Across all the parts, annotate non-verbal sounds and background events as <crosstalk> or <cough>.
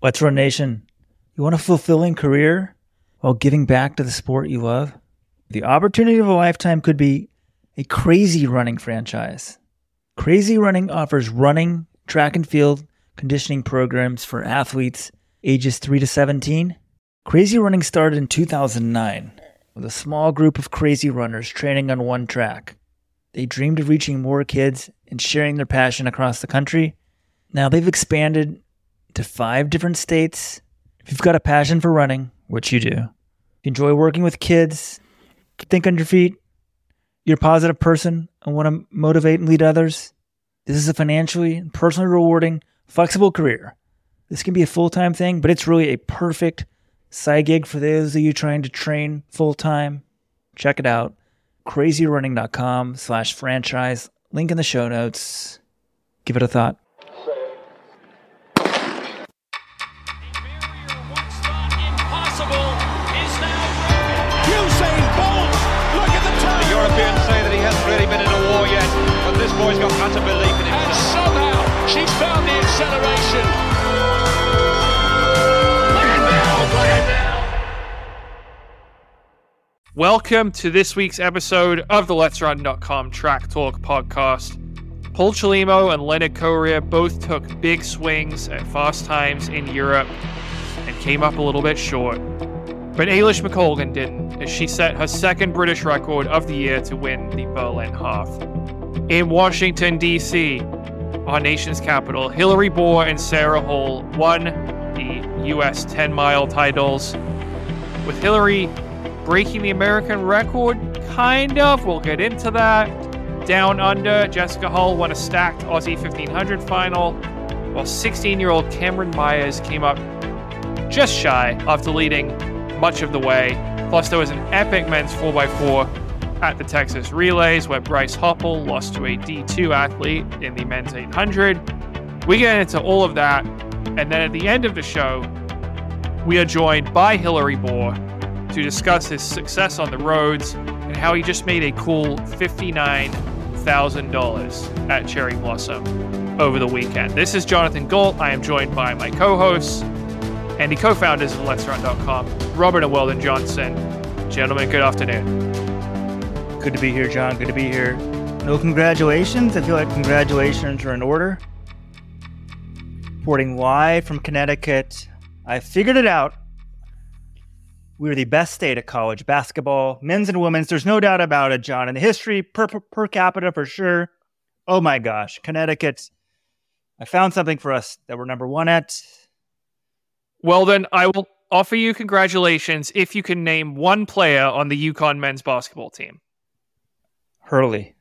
Let's Run Nation. You want a fulfilling career while giving back to the sport you love? The opportunity of a lifetime could be a crazy running franchise. Crazy Running offers running, track and field conditioning programs for athletes ages 3 to 17. Crazy Running started in 2009 with a small group of crazy runners training on one track. They dreamed of reaching more kids and sharing their passion across the country. Now they've expanded to five different states. If you've got a passion for running, which you do, you enjoy working with kids, think on your feet, you're a positive person and want to motivate and lead others, this is a financially and personally rewarding, flexible career. This can be a full time thing, but it's really a perfect side gig for those of you trying to train full time. Check it out. Crazyrunning.com slash franchise. Link in the show notes. Give it a thought. But got utter belief in And somehow she's found the acceleration. Look at Bill, look at Bill. Welcome to this week's episode of the Let's Run.com Track Talk podcast. Paul Chelimo and Leonard Korir both took big swings at fast times in Europe and came up a little bit short. But Eilish McColgan didn't, as she set her second British record of the year to win the Berlin Half. In Washington, D.C., our nation's capital, Hillary Bor and Sarah Hall won the U.S. 10 mile titles, with Hillary breaking the American record, kind of. We'll get into that. Down under, Jessica Hull won a stacked Aussie 1500 final, while 16 year old Cameron Myers came up just shy after leading much of the way. Plus, there was an epic men's 4x4 at the Texas Relays where Bryce Hoppel lost to a D2 athlete in the men's 800. We get into all of that, and then at the end of the show, we are joined by Hillary Bor to discuss his success on the roads and how he just made a cool $59,000 at Cherry Blossom over the weekend. This is Jonathan Gault. I am joined by my co hosts and the co founders of Let'sRun.com, Robert and Weldon Johnson. Gentlemen, good afternoon. Good to be here, John. Good to be here. No congratulations. I feel like congratulations are in order. Reporting live from Connecticut. I figured it out. We're the best state at college basketball, men's and women's. There's no doubt about it, John. In the history, per, per, per capita for sure. Oh my gosh, Connecticut. I found something for us that we're number one at. Well, then I will offer you congratulations if you can name one player on the UConn men's basketball team. Hurley.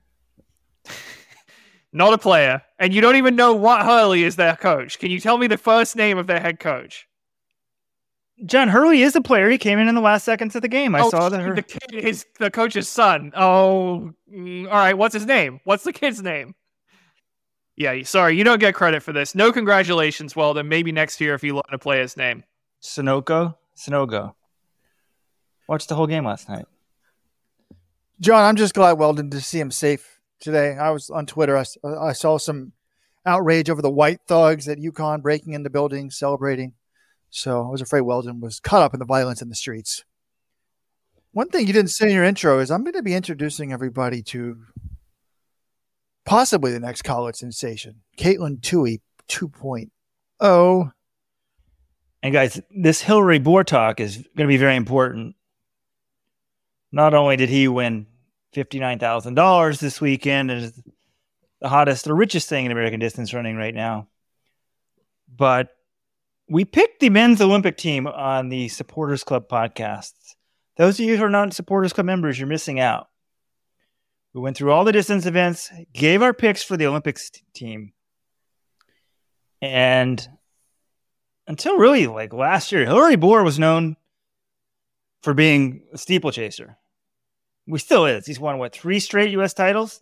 <laughs> Not a player. And you don't even know what Hurley is their coach. Can you tell me the first name of their head coach? John Hurley is a player. He came in in the last seconds of the game. I Oh, saw that. Hur- the kid is the coach's son. Oh, mm, all right. What's his name? What's the kid's name? Yeah, sorry, you don't get credit for this. No congratulations, Weldon. Maybe next year if you learn to play his name. Sunoco. Sunogo. Watched the whole game last night. John, I'm just glad Weldon to see him safe today. I was on Twitter. I saw some outrage over the white thugs at UConn breaking into buildings, celebrating. So I was afraid Weldon was caught up in the violence in the streets. One thing you didn't say in your intro is I'm going to be introducing everybody to possibly the next college sensation, Katelyn Tuohy 2.0. And guys, this Hillary Bor talk is going to be very important. Not only did he win fifty-nine thousand dollars this weekend, and is the hottest or richest thing in American distance running right now, but we picked the men's Olympic team on the Supporters Club podcasts. Those of you who are not Supporters Club members, you're missing out. We went through all the distance events, gave our picks for the Olympics t- team, and until really like last year, Hillary Bor was known for being a steeplechaser. We still is. He's won what three straight U.S. titles,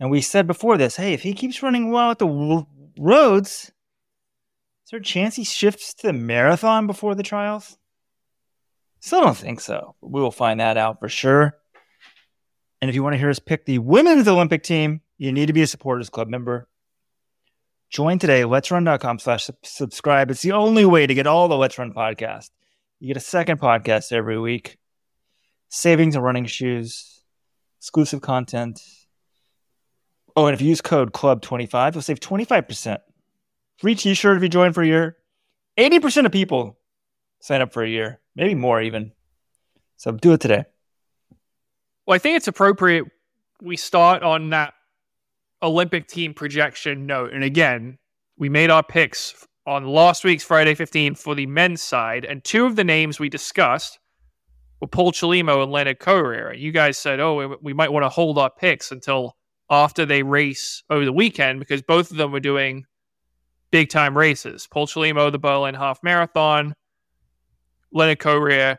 and we said before this, hey, if he keeps running well at the roads, is there a chance he shifts to the marathon before the trials? Still don't think so. We will find that out for sure. And if you want to hear us pick the women's Olympic team, you need to be a supporters club member. Join today, let'srun.com slash subscribe. It's the only way to get all the Let's Run podcast. You get a second podcast every week, savings and running shoes, exclusive content. Oh, and if you use code CLUB25, you'll save 25%. Free t shirt if you join for a year. 80% of people sign up for a year, maybe more even. So do it today. Well, I think it's appropriate we start on that Olympic team projection note. And again, we made our picks on last week's Friday 15 for the men's side, and two of the names we discussed were Paul Chelimo and Leonard Korir. You guys said, oh, we, might want to hold our picks until after they race over the weekend because both of them were doing big time races. Paul Chelimo, the Berlin Half Marathon, Leonard Korir,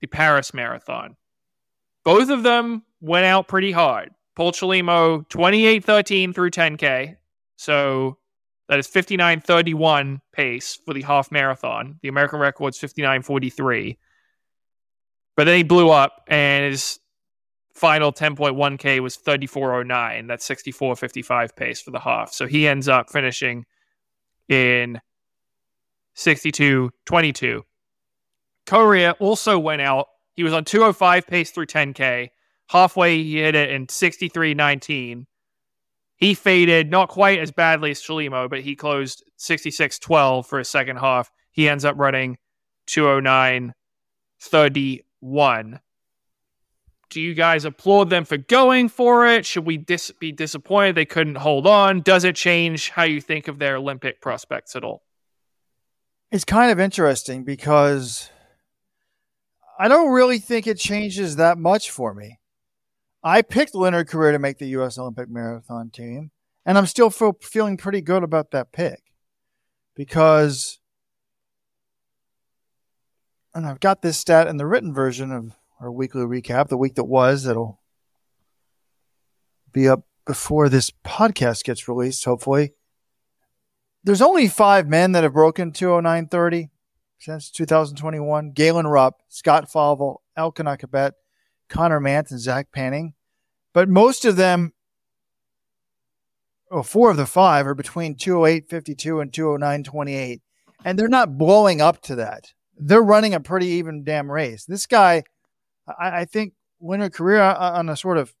the Paris Marathon. Both of them went out pretty hard. Paul Chelimo, 28.13 through 10K. So that is 59.31 pace for the half marathon. The American record's 59.43. But then he blew up and his final 10.1K was 34.09. That's 64.55 pace for the half. So he ends up finishing in 62.22. Korir also went out. He was on 205 pace through 10K. Halfway, he hit it in 63.19. He faded not quite as badly as Chelimo, but he closed 66.12 for his second half. He ends up running oh 209.31. Do you guys applaud them for going for it? Should we dis- be disappointed they couldn't hold on? Does it change how you think of their Olympic prospects at all? It's kind of interesting because I don't really think it changes that much for me. I picked Leonard Korir to make the U.S. Olympic marathon team, and I'm still feel, feeling pretty good about that pick because, and I've got this stat in the written version of our weekly recap, the week that was, that'll be up before this podcast gets released, hopefully. There's only five men that have broken 209.30 since 2021 Galen Rupp, Scott Fauble, Elkanah Kibet, Conner Mantz, and Zach Panning. But most of them, well, four of the five are between 208.52 and 209.28. And they're not blowing up to that. They're running a pretty even damn race. This guy, I, I think, winner career on a sort of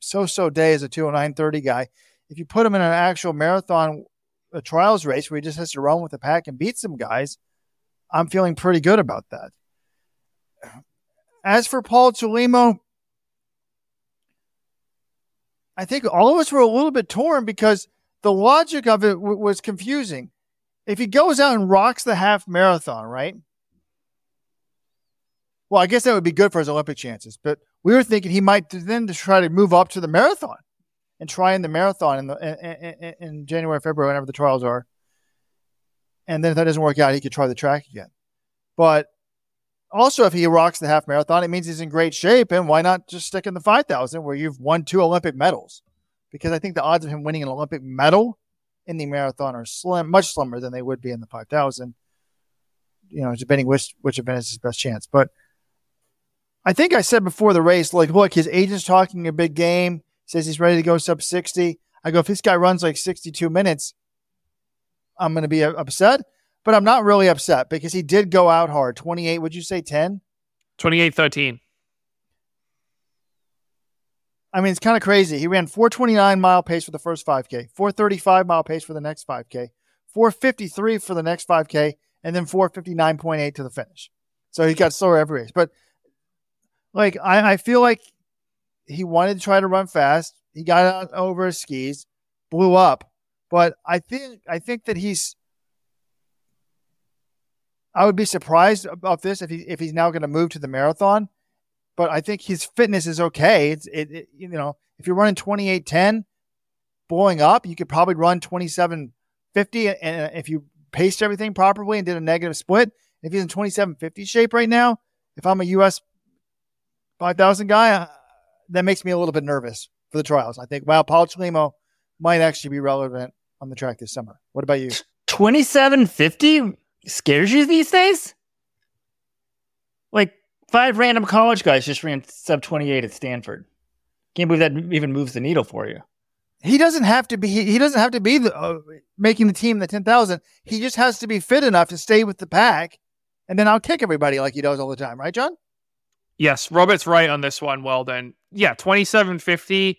so so day as a 209.30 guy. If you put him in an actual marathon a trials race where he just has to run with the pack and beat some guys, I'm feeling pretty good about that. As for Paul Chelimo, I think all of us were a little bit torn because the logic of it w- was confusing. If he goes out and rocks the half marathon, right? Well, I guess that would be good for his Olympic chances. But we were thinking he might then try to move up to the marathon and try in the marathon in, the, in, in, January, February, whenever the trials are. And then if that doesn't work out, he could try the track again. But also, if he rocks the half marathon, it means he's in great shape. And why not just stick in the 5,000 where you've won two Olympic medals? Because I think the odds of him winning an Olympic medal in the marathon are slim, much slimmer than they would be in the 5,000. You know, depending which which event is his best chance. But I think I said before the race, like, look, his agent's talking a big game, says he's ready to go sub 60. I go, if this guy runs like 62 minutes, I'm going to be uh, upset, but I'm not really upset because he did go out hard. 28, would you say 10? 28 13. I mean, it's kind of crazy. He ran 429 mile pace for the first 5K, 435 mile pace for the next 5K, 453 for the next 5K, and then 459.8 to the finish. So he got slower every race. But like, I, I feel like he wanted to try to run fast. He got out over his skis, blew up. But I think I think that he's. I would be surprised about this if he if he's now going to move to the marathon, but I think his fitness is okay. It's it, it you know if you're running twenty eight ten, blowing up, you could probably run twenty seven fifty, and uh, if you paced everything properly and did a negative split, if he's in twenty seven fifty shape right now, if I'm a US five thousand guy, uh, that makes me a little bit nervous for the trials. I think wow, Paul Chelimo might actually be relevant on the track this summer. What about you? 2750 scares you these days? Like five random college guys just ran sub 28 at Stanford. Can't believe that even moves the needle for you. he doesn't have to be he, doesn't have to be the, uh, making the team the 10,000. He just has to be fit enough to stay with the pack and then I'll kick everybody like he does all the time, right, John? Yes, Robert's right on this one. Well done. Yeah, 2750.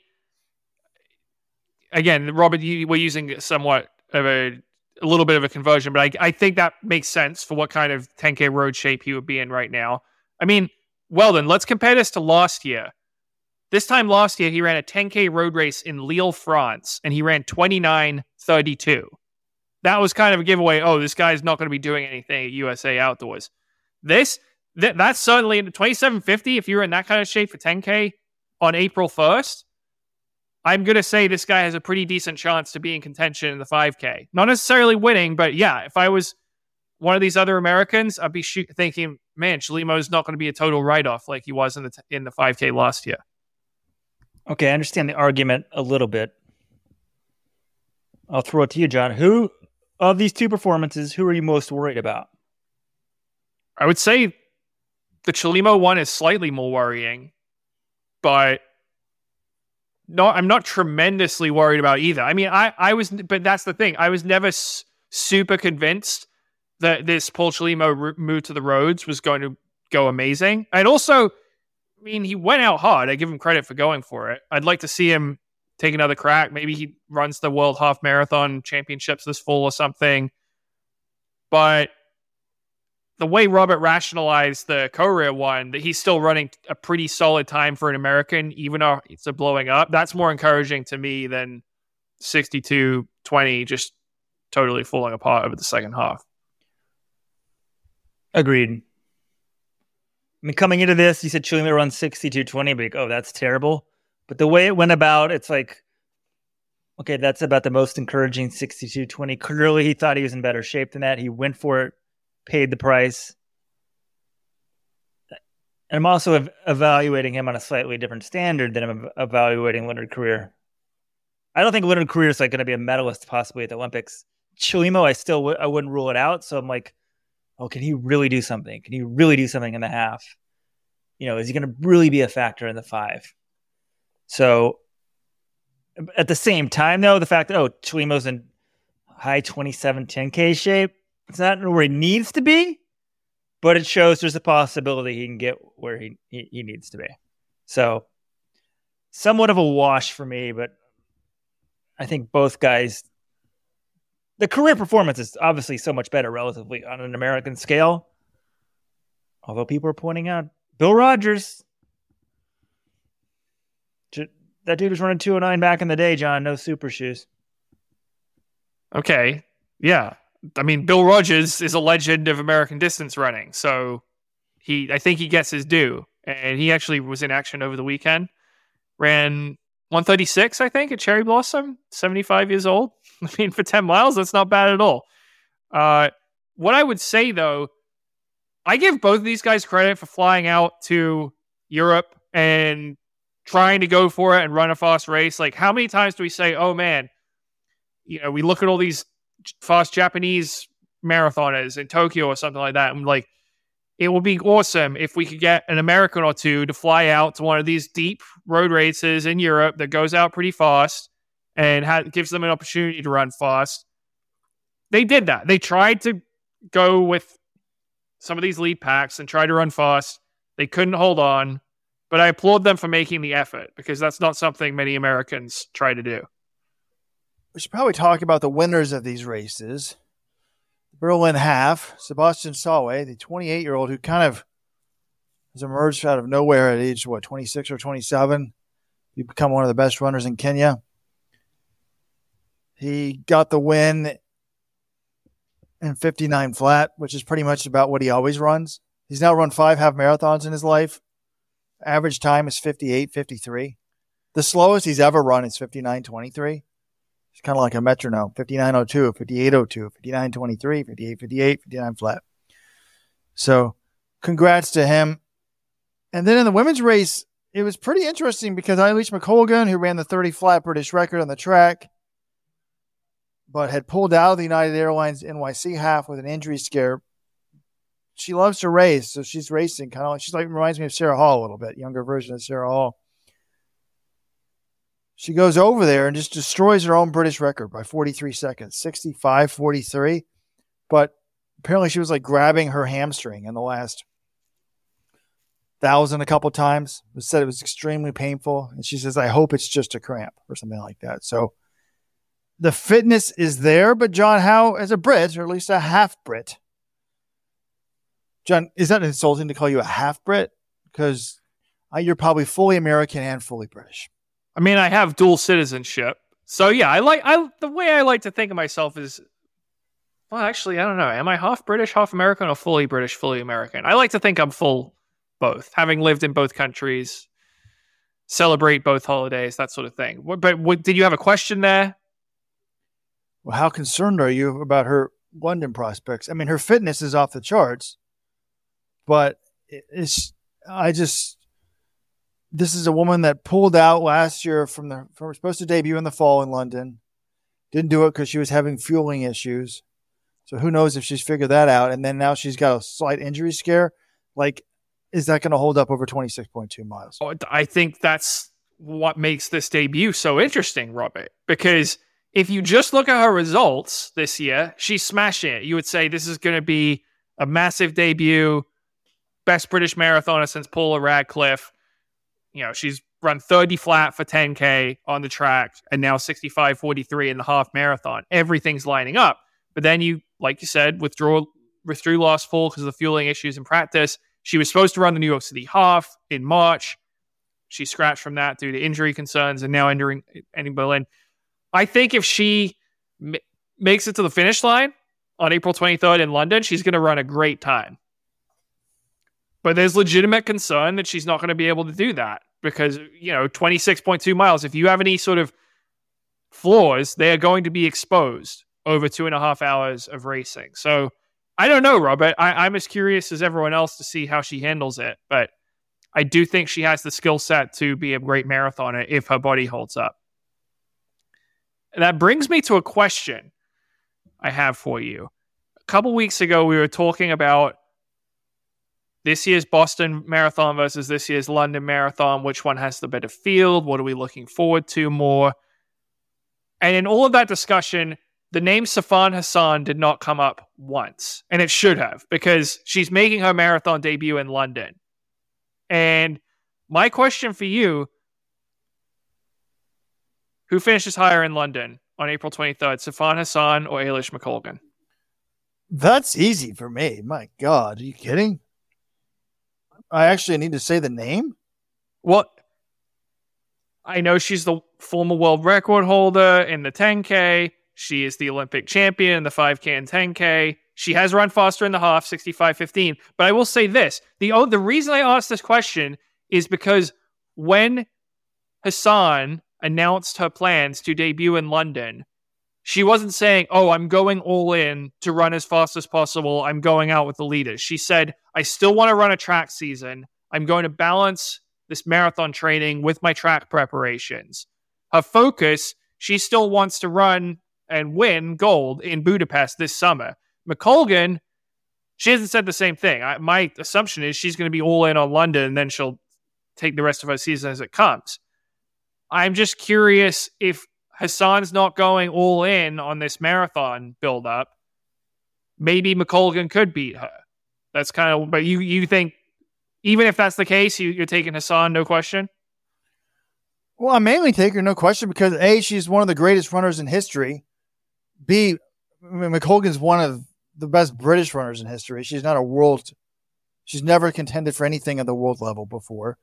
Again, Robert, you, we're using somewhat of a a little bit of a conversion, but I, I think that makes sense for what kind of 10K road shape he would be in right now. I mean, well then, let's compare this to last year. This time last year, he ran a 10K road race in Lille, France, and he ran 29.32. That was kind of a giveaway. Oh, this guy's not going to be doing anything at USA Outdoors. This, th- that's certainly 2750. If you're in that kind of shape for 10K on April 1st, I'm going to say this guy has a pretty decent chance to be in contention in the 5K. Not necessarily winning, but yeah, if I was one of these other Americans, I'd be thinking, man, Chelimo is not going to be a total write off like he was in the t- in the 5K last year. Okay, I understand the argument a little bit. I'll throw it to you, John. Who of these two performances, who are you most worried about? I would say the Chelimo one is slightly more worrying, but no, I'm not tremendously worried about either. I mean, I, I was, but that's the thing. I was never s- super convinced that this Paul Chelimo r- move to the roads was going to go amazing. And also, I mean, he went out hard. I give him credit for going for it. I'd like to see him take another crack. Maybe he runs the World Half Marathon Championships this fall or something. But the way Robert rationalized the Korir one, that he's still running a pretty solid time for an American, even though it's a blowing up, that's more encouraging to me than 62 20 just totally falling apart over the second half. Agreed. I mean, coming into this, you said Chile run 62 20, but like, oh, that's terrible. But the way it went about, it's like, okay, that's about the most encouraging 62 20. Clearly, he thought he was in better shape than that. He went for it, paid the price. And I'm also ev- evaluating him on a slightly different standard than I'm ev- evaluating Leonard Korir. I don't think Leonard Korir is like going to be a medalist possibly at the Olympics. Chelimo, I still w- I wouldn't rule it out. So I'm like, oh, can he really do something? Can he really do something in the half? You know, is he going to really be a factor in the five? So at the same time, though, the fact that, oh, Chelimo's in high 27 10K shape, it's not where he needs to be, but it shows there's a possibility he can get where he, he, he needs to be. So somewhat of a wash for me, but I think both guys the Korir performance is obviously so much better relatively on an American scale. Although people are pointing out Bill Rodgers, that dude was running 209 back in the day, John, no super shoes. Okay. Yeah. I mean, Bill Rodgers is a legend of American distance running. So he, I think he gets his due. And he actually was in action over the weekend. Ran 136, I think, at Cherry Blossom, 75 years old. <laughs> I mean, for 10 miles, that's not bad at all. Uh, what I would say, though, I give both of these guys credit for flying out to Europe and trying to go for it and run a fast race. Like, how many times do we say, oh man, you know, we look at all these fast Japanese marathoners in Tokyo or something like that, and like, it would be awesome if we could get an American or two to fly out to one of these deep road races in Europe that goes out pretty fast and ha- gives them an opportunity to run fast. They did that. They tried to go with some of these lead packs and try to run fast. They couldn't hold on, but I applaud them for making the effort because that's not something many Americans try to do. We should probably talk about the winners of these races. Berlin half, Sebastian Sawe, the 28 year old who kind of has emerged out of nowhere at age, what, 26 or 27. He become one of the best runners in Kenya. He got the win in 59 flat, which is pretty much about what he always runs. He's now run five half marathons in his life. Average time is 58, 53. The slowest he's ever run is 59, 23. It's kind of like a metronome 5902, 5802, 5923, 5858, 59 flat. So, congrats to him. And then in the women's race, it was pretty interesting because Eilish McColgan, who ran the 30 flat British record on the track, but had pulled out of the United Airlines NYC half with an injury scare. She loves to race, so she's racing kind of like she's like reminds me of Sarah Hall a little bit, younger version of Sarah Hall. She goes over there and just destroys her own British record by 43 seconds, 65 43. But apparently she was like grabbing her hamstring in the last thousand a couple times. It said it was extremely painful. And she says, I hope it's just a cramp or something like that. So the fitness is there, but John Howe, as a Brit, or at least a half Brit, John, is that insulting to call you a half Brit? Because uh, you're probably fully American and fully British. I mean, I have dual citizenship. So yeah, I like I the way I like to think of myself is well, actually, I don't know. Am I half British, half American, or fully British, fully American? I like to think I'm full both, having lived in both countries, celebrate both holidays, that sort of thing. What, but what, did you have a question there? Well, how concerned are you about her London prospects? I mean, her fitness is off the charts, but it's I just this is a woman that pulled out last year from the from supposed to debut in the fall in London. Didn't do it because she was having fueling issues. So who knows if she's figured that out? And then now she's got a slight injury scare. Like, is that going to hold up over 26.2 miles? Oh, I think that's what makes this debut so interesting, Robert, because if you just look at her results this year, she's smashing it. You would say this is going to be a massive debut, best British marathoner since Paula Radcliffe. You know, she's run 30 flat for 10K on the track and now 65 43 in the half marathon. Everything's lining up. But then you, like you said, withdraw withdrew last fall because of the fueling issues in practice. She was supposed to run the New York City half in March. She scratched from that due to injury concerns and now entering, Berlin. I think if she m- makes it to the finish line on April 23rd in London, she's going to run a great time. But there's legitimate concern that she's not going to be able to do that because, you know, 26.2 miles, if you have any sort of flaws, they are going to be exposed over two and a half hours of racing. So I don't know, Robert. I, I'm as curious as everyone else to see how she handles it. But I do think she has the skill set to be a great marathoner if her body holds up. That brings me to a question I have for you. A couple weeks ago, we were talking about this year's Boston Marathon versus this year's London Marathon. Which one has the better field? What are we looking forward to more? And in all of that discussion, the name Sifan Hassan did not come up once, and it should have because she's making her marathon debut in London. And my question for you who finishes higher in London on April 23rd, Sifan Hassan or Eilish McColgan? That's easy for me. My God, are you kidding? I actually need to say the name. Well, I know she's the former world record holder in the 10K. She is the Olympic champion in the 5K and 10K. She has run faster in the half, 65-15. But I will say this: the oh, the reason I asked this question is because when Hassan announced her plans to debut in London, she wasn't saying, "Oh, I'm going all in to run as fast as possible. I'm going out with the leaders." She said, "I still want to run a track season. I'm going to balance this marathon training with my track preparations." Her focus, she still wants to run and win gold in Budapest this summer. McColgan, she hasn't said the same thing. I, my assumption is she's going to be all in on London and then she'll take the rest of her season as it comes. I'm just curious if Hassan's not going all in on this marathon build up, maybe McColgan could beat her. That's kind of, but you you think even if that's the case, you, you're taking Hassan, no question. Well, I'm mainly taking her, no question, because A, she's one of the greatest runners in history. B, McColgan's one of the best British runners in history. She's not a world, she's never contended for anything at the world level before.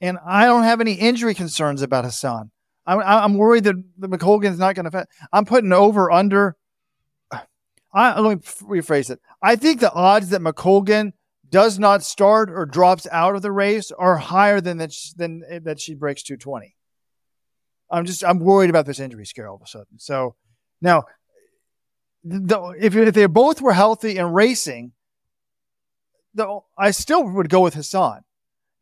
And I don't have any injury concerns about Hassan. I'm, I'm worried that the McColgan's not going to. I'm putting over under. I, let me rephrase it. I think the odds that McColgan does not start or drops out of the race are higher than that. She, than eh, that she breaks 220. I'm just I'm worried about this injury scare all of a sudden. So now the, if, if they both were healthy and racing, the, I still would go with Hassan.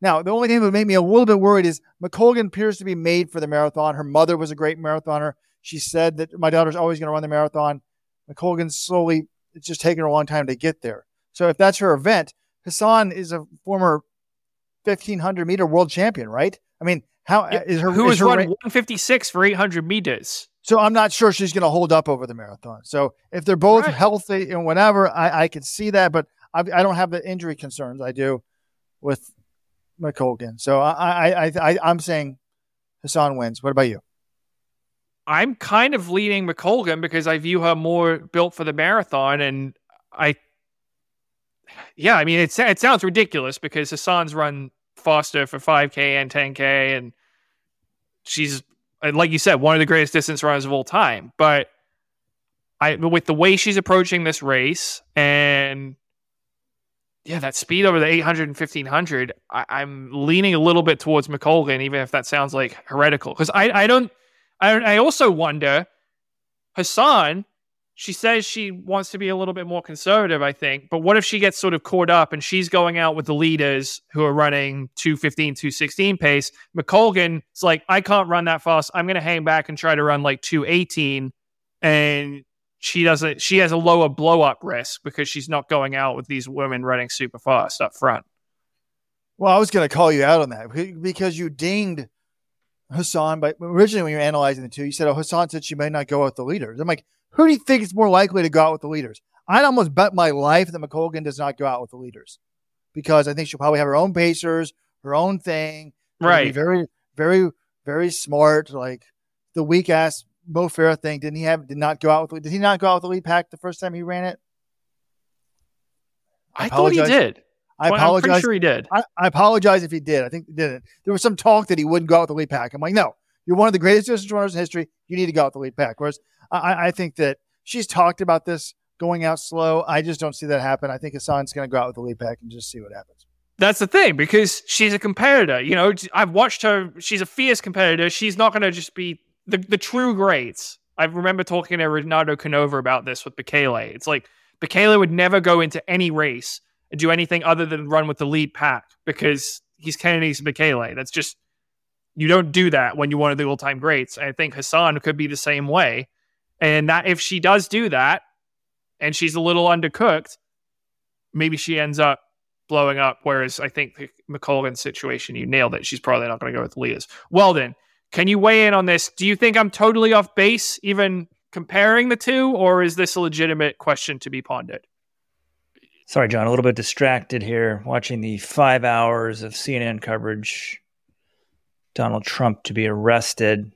Now, the only thing that would make me a little bit worried is McColgan appears to be made for the marathon. Her mother was a great marathoner. She said that my daughter's always going to run the marathon. McColgan's slowly, it's just taken her a long time to get there. So if that's her event, Hassan is a former 1500 meter world champion, right? I mean, How is her? Who is has run ra- 156 for 800 meters? So I'm not sure she's going to hold up over the marathon. So if they're both Right. healthy and whatever, I, I can see that. But I, I don't have the injury concerns I do with McColgan. So I, I, I, I I'm saying Hassan wins. What about you? I'm kind of leaning McColgan because I view her more built for the marathon, and I, yeah, I mean it. It sounds ridiculous because Hassan's run faster for 5K and 10K, and she's like you said, one of the greatest distance runners of all time. But I, with the way she's approaching this race, and yeah, that speed over the 800 and 1500, I, I'm leaning a little bit towards McColgan, even if that sounds like heretical, because I, I don't. I, I also wonder, Hassan, she says she wants to be a little bit more conservative, I think. But what if she gets sort of caught up and she's going out with the leaders who are running 215, 216 pace? McColgan is like, I can't run that fast. I'm going to hang back and try to run like 218. And she doesn't, she has a lower blow up risk because she's not going out with these women running super fast up front. Well, I was going to call you out on that because you dinged Hassan. But originally, when you were analyzing the two, you said, "Oh, Hassan said she may not go out with the leaders." I'm like, who do you think is more likely to go out with the leaders? I'd almost bet my life that McColgan does not go out with the leaders because I think she'll probably have her own pacers, her own thing. Right. Very, very, very smart. Like the weak ass Mo Farah thing. Didn't he have? Did not go out with? Did he not go out with the lead pack the first time he ran it? I, thought he did. I Well, I'm pretty apologize. sure he did. I, I apologize if he did. I think he didn't. There was some talk that he wouldn't go out with the lead pack. I'm like, no, you're one of the greatest distance runners in history. You need to go out with the lead pack. Whereas I, I think that she's talked about this going out slow. I just don't see that happen. I think Hassan's going to go out with the lead pack and just see what happens. That's the thing because she's a competitor. You know, I've watched her. She's a fierce competitor. She's not going to just be the, the true greats. I remember talking to Renato Canova about this with Bekele. It's like Bekele would never go into any race and do anything other than run with the lead pack because he's Kenenisa Bekele. That's just you don't do that when you're one of the all-time greats. I think Hassan could be the same way, and that if she does do that, and she's a little undercooked, maybe she ends up blowing up. Whereas I think the McColgan situation, you nailed it. She's probably not going to go with Leah's. leaders. Weldon, can you weigh in on this? Do you think I'm totally off base, even comparing the two, or is this a legitimate question to be pondered? Sorry, John, a little bit distracted here watching the five hours of CNN coverage. Donald Trump to be arrested.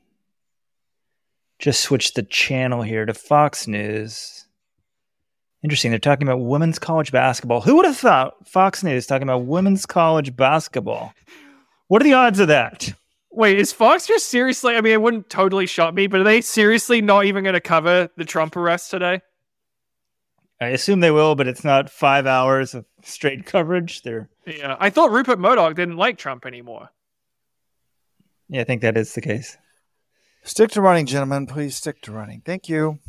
Just switched the channel here to Fox News. Interesting. They're talking about women's college basketball. Who would have thought Fox News is talking about women's college basketball? What are the odds of that? Wait, is Fox just seriously? I mean, it wouldn't totally shock me, but are they seriously not even going to cover the Trump arrest today? I assume they will, but it's not five hours of straight coverage. They're, Yeah, I thought Rupert Murdoch didn't like Trump anymore. yeah, I think that is the case. Stick to running, gentlemen. Please stick to running. Thank you.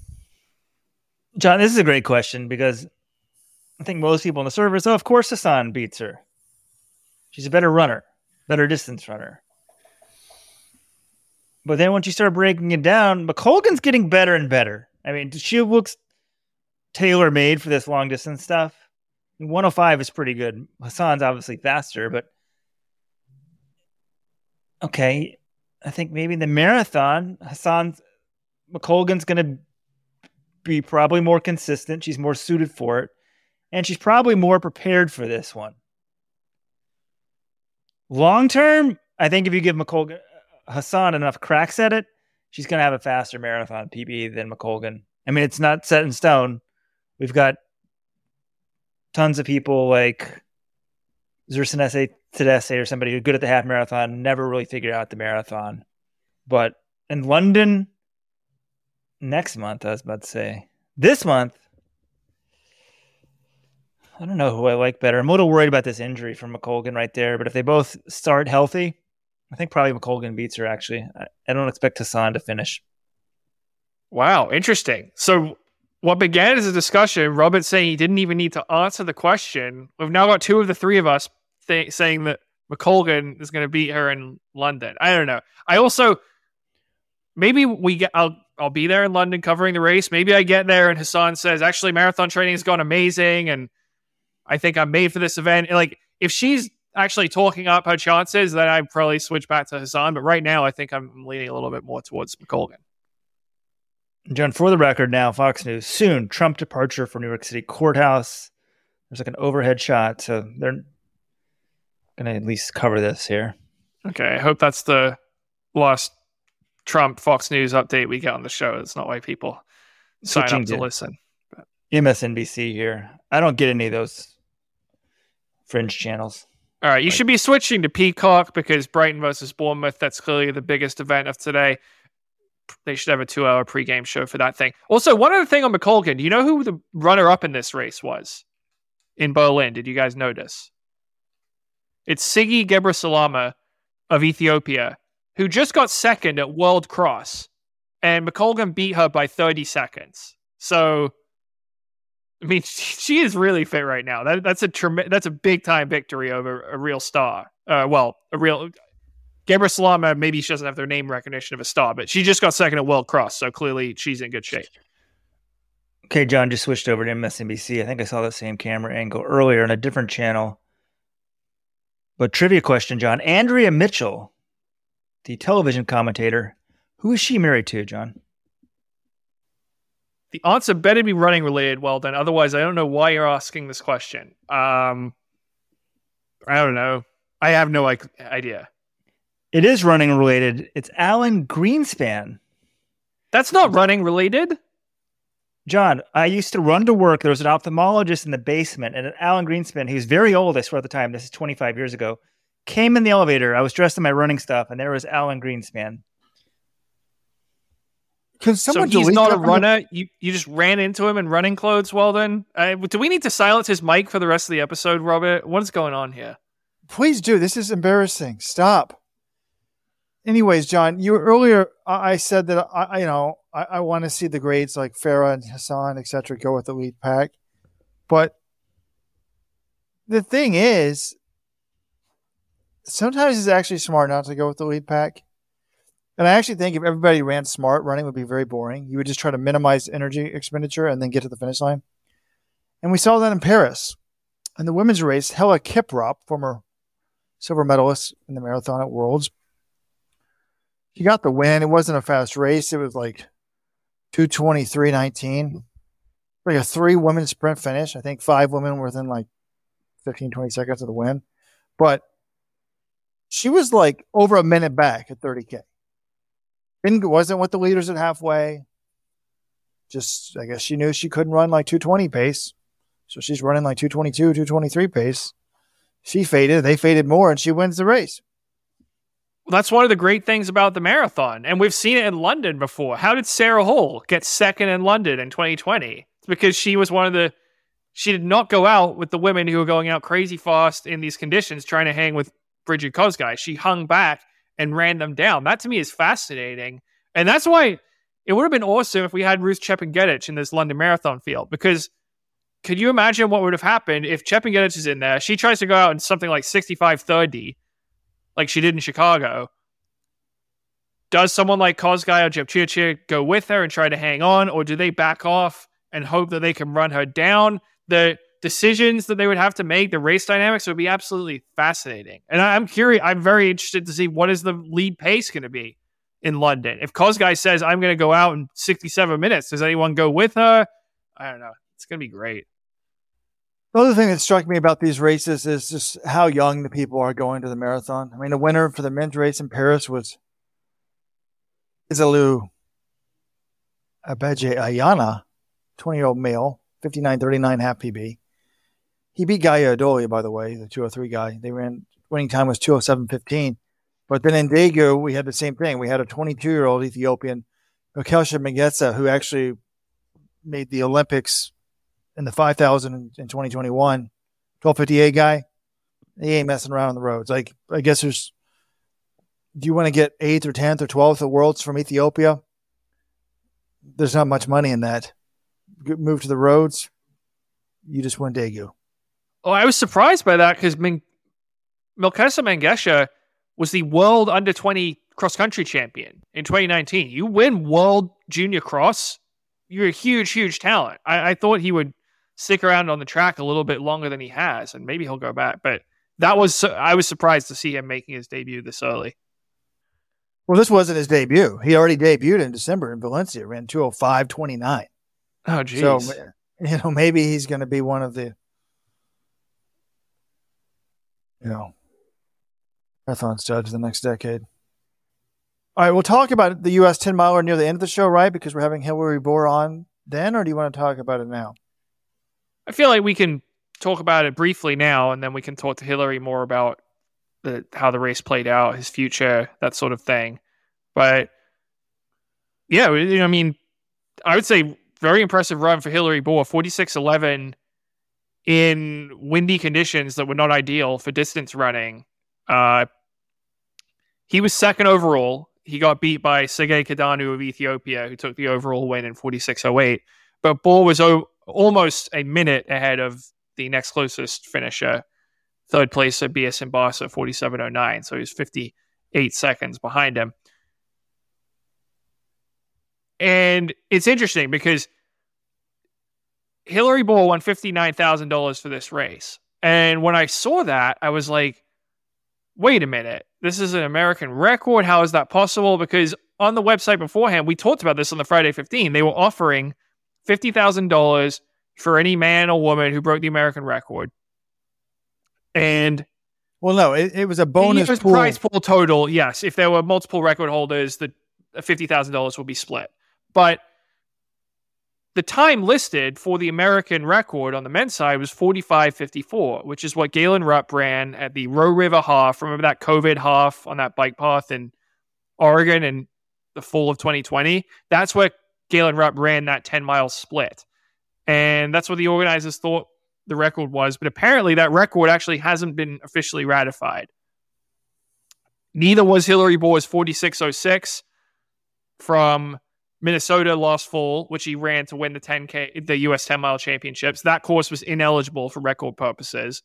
John, this is a great question because I think most people in the service, oh, of course Hassan beats her. She's a better runner, better distance runner. But then once you start breaking it down, McColgan's getting better and better. I mean, she looks tailor made for this long distance stuff. 105 is pretty good. Hassan's obviously faster, but okay. I think maybe in the marathon, Hassan's McColgan's going to be probably more consistent. She's more suited for it. And she's probably more prepared for this one. Long term, I think if you give McColgan Hassan enough cracks at it, she's going to have a faster marathon PB than McColgan. I mean, it's not set in stone. We've got tons of people like Zersenay Tadese or somebody who's good at the half marathon, never really figured out the marathon. But in London next month, I was about to say, this month, I don't know who I like better. I'm a little worried about this injury from McColgan right there, but if they both start healthy, I think probably McColgan beats her actually. I, I don't expect Hassan to finish. Wow, interesting. So what began as a discussion, Robert saying he didn't even need to answer the question. We've now got two of the three of us th- saying that McColgan is going to beat her in London. I don't know. I also maybe we get. I'll I'll be there in London covering the race. Maybe I get there and Hassan says, actually, marathon training has gone amazing, and I think I'm made for this event. And Like if she's actually talking up her chances, then I'd probably switch back to Hassan. But right now, I think I'm leaning a little bit more towards McColgan. John, for the record now, Fox News, soon Trump departure from New York City courthouse. There's like an overhead shot, so they're going to at least cover this here. Okay, I hope that's the last Trump Fox News update we get on the show. It's not why people sign Switching up to to- listen. MSNBC here. I don't get any of those fringe channels. All right, you Like- should be switching to Peacock because Brighton versus Bournemouth, that's clearly the biggest event of today. They should have a two hour pregame show for that thing. Also, one other thing on McColgan, do you know who the runner up in this race was in Berlin? Did you guys notice? It's Tsigie Gebreselama of Ethiopia, who just got second at World Cross, and McColgan beat her by 30 seconds. So, I mean, <laughs> she is really fit right now. That, that's a trem- that's a big time victory over a real star. Uh, well, a real Gebreselama. Maybe she doesn't have their name recognition of a star, but she just got second at World Cross, so clearly she's in good shape. Okay, John just switched over to MSNBC. I think I saw the same camera angle earlier on a different channel. But trivia question, John. Andrea Mitchell, the television commentator, who is she married to, John? The answer better be running related. Well, then, otherwise, I don't know why you're asking this question. Um, I don't know. I have no idea. It is running related. It's Alan Greenspan. That's not running related. John, I used to run to work. There was an ophthalmologist in the basement, and Alan Greenspan, he was very old, I swear at the time, this is 25 years ago, came in the elevator. I was dressed in my running stuff, and there was Alan Greenspan. Can So someone he's not a the- runner. You you just ran into him in running clothes. Well, then, uh, do we need to silence his mic for the rest of the episode, Robert? What is going on here? Please do. This is embarrassing. Stop. Anyways, John, you earlier I said that I, I- you know I, I want to see the grades like Farah and Hassan, etc., go with the lead pack, but the thing is, sometimes it's actually smart not to go with the lead pack. And I actually think if everybody ran smart, running would be very boring. You would just try to minimize energy expenditure and then get to the finish line. And we saw that in Paris. In the women's race, Helah Kiprop, former silver medalist in the marathon at Worlds, she got the win. It wasn't a fast race. It was like 223.19. Like a three women sprint finish. I think five women were within like 15, 20 seconds of the win. But she was like over a minute back at 30K. Didn't, wasn't with the leaders at halfway. Just, I guess she knew she couldn't run like 220 pace. So she's running like 222, 223 pace. She faded. They faded more, and she wins the race. Well, that's one of the great things about the marathon, and we've seen it in London before. How did Sarah Hall get second in London in 2020? It's because she was one of the. She did not go out with the women who were going out crazy fast in these conditions, trying to hang with Brigid Kosgei. She hung back and ran them down. That to me is fascinating, and that's why it would have been awesome if we had Ruth Chepngetich in this London Marathon field. Because could you imagine what would have happened if Chepengedich is in there? She tries to go out in something like 65-30 like she did in Chicago. Does someone like Kosgei or Jepchirchir go with her and try to hang on, or do they back off and hope that they can run her down? The decisions that they would have to make, the race dynamics would be absolutely fascinating. And I'm curious, I'm very interested to see what is the lead pace going to be in London. If Kosgei says, I'm going to go out in 67 minutes, does anyone go with her? I don't know. It's going to be great. The other thing that struck me about these races is just how young the people are going to the marathon. I mean, the winner for the men's race in Paris was Izalu Abeje Ayana, 20 year old male, 59.39 half PB. He beat Guye Adola, by the way, the 203 guy. They ran, winning time was 207.15. But then in Daegu, we had the same thing. We had a 22 year old Ethiopian, Okelsha Megetsa, who actually made the Olympics in the 5000 in 2021 1258 guy he ain't messing around on the roads like i guess there's do you want to get 8th or 10th or 12th at worlds from ethiopia there's not much money in that move to the roads you just win daegu Oh, I was surprised by that because Min- Milkesa Mengesha was the world under 20 cross country champion in 2019. You win world junior cross, you're a huge, huge talent. I, I thought he would stick around on the track a little bit longer than he has, and maybe he'll go back. But that was I was surprised to see him making his debut this early. Well, this wasn't his debut. He already debuted in December in Valencia, ran 205.29. Oh, geez. Oh, so, you know, maybe he's going to be one of the, you know, marathon studs the next decade. All right, we'll talk about the U.S. 10 miler near the end of the show, right? Because we're having Hillary Bor on then, or do you want to talk about it now? I feel like we can talk about it briefly now, and then we can talk to Hillary more about the how the race played out, his future, that sort of thing. But yeah, I mean, I would say very impressive run for Hillary Bor, 46-11 in windy conditions that were not ideal for distance running. Uh, he was second overall. He got beat by Sergey Kidanu of Ethiopia, who took the overall win in 46.08. But Bor was o- almost a minute ahead of the next closest finisher, third place at BS Boss at 47.09. So he was 58 seconds behind him. And it's interesting because Hillary Bor won $59,000 for this race. And when I saw that, I was like, wait a minute. This is an American record. How is that possible? Because on the website beforehand, we talked about this on the Friday 15. They were offering $50,000 for any man or woman who broke the American record. And well, no, it, it was a bonus was pool. prize pool total. Yes, if there were multiple record holders, the fifty thousand dollars would be split. But the time listed for the American record on the men's side was 45.54, which is what Galen Rupp ran at the Row River Half. Remember that COVID half on that bike path in Oregon in the fall of 2020? That's what Galen Rupp ran that 10 mile split. And that's what the organizers thought the record was. But apparently, that record actually hasn't been officially ratified. Neither was Hillary Bor's 4606 from Minnesota last fall, which he ran to win the 10K, the US 10 mile championships. That course was ineligible for record purposes.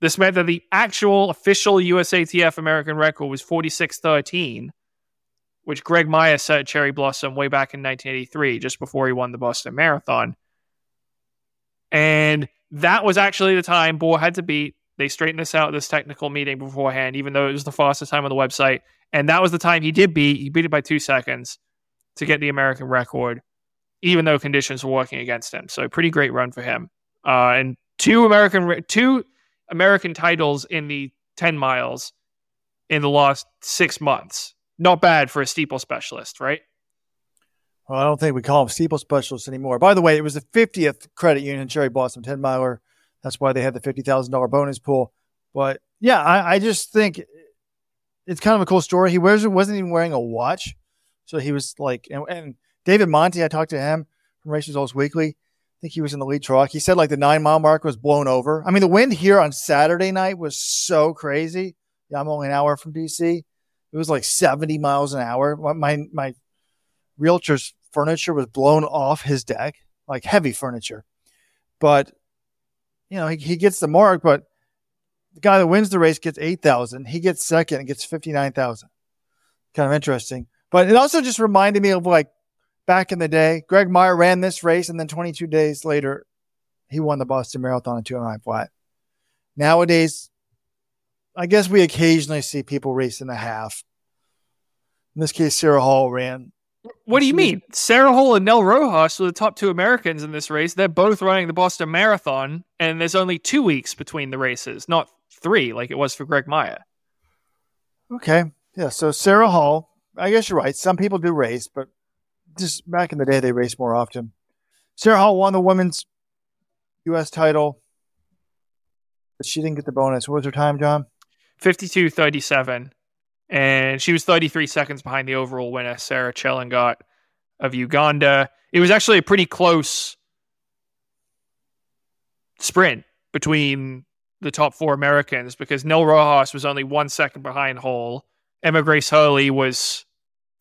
This meant that the actual official USATF American record was 4613, which Greg Meyer set at Cherry Blossom way back in 1983, just before he won the Boston Marathon. And that was actually the time Bor had to beat. They straightened this out this technical meeting beforehand, even though it was the fastest time on the website. And that was the time he did beat. He beat it by two seconds to get the American record, even though conditions were working against him. So pretty great run for him. Uh, and two American two American titles in the ten miles in the last six months. Not bad for a steeple specialist, right? Well, I don't think we call them steeple specialists anymore. By the way, it was the 50th credit union Cherry Blossom 10 miler. That's why they had the $50,000 bonus pool. But yeah, I, I, just think it's kind of a cool story. He wasn't, wasn't even wearing a watch. So he was like, and, and David Monti, I talked to him from Race Results Weekly. I think he was in the lead truck. He said like the nine mile mark was blown over. I mean, the wind here on Saturday night was so crazy. Yeah, I'm only an hour from DC. It was like 70 miles an hour. My, my realtor's furniture was blown off his deck, like heavy furniture. But you know, he, he gets the mark, but the guy that wins the race gets eight thousand. He gets second and gets fifty nine thousand. Kind of interesting. But it also just reminded me of like back in the day, Greg Meyer ran this race, and then 22 days later, he won the Boston Marathon in two and a half flat. Nowadays, I guess we occasionally see people race in a half. In this case, Sarah Hall ran what do you mean? Sarah Hall and Nell Rojas were the top two Americans in this race. They're both running the Boston Marathon, and there's only two weeks between the races, not three like it was for Greg Meyer. Okay. Yeah. So Sarah Hall, I guess you're right. Some people do race, but just back in the day, they raced more often. Sarah Hall won the women's U.S. title, but she didn't get the bonus. What was her time, John? 52 37 and she was 33 seconds behind the overall winner, Sarah Chelangat of Uganda. It was actually a pretty close sprint between the top four Americans because Nell Rojas was only one second behind Hall. Emma Grace Hurley was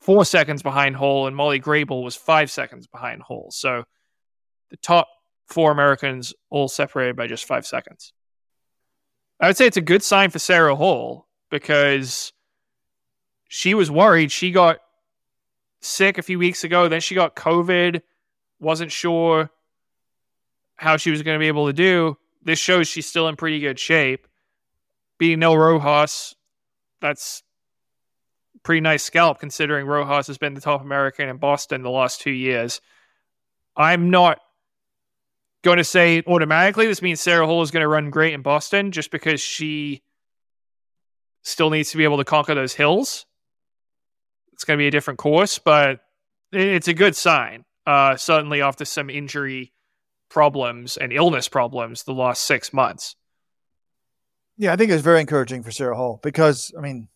four seconds behind Hall, and Molly Grabill was five seconds behind Hall. So the top four Americans all separated by just five seconds. I would say it's a good sign for Sarah Hall because she was worried. She got sick a few weeks ago. Then she got COVID. Wasn't sure how she was going to be able to do. This shows she's still in pretty good shape. beating Nell Rojas, that's pretty nice scalp considering Rojas has been the top American in Boston the last two years. I'm not going to say automatically this means Sarah Hall is going to run great in Boston just because she still needs to be able to conquer those hills. It's going to be a different course, but it's a good sign. Uh, certainly after some injury problems and illness problems the last six months. Yeah, I think it's very encouraging for Sarah Hall because, I mean,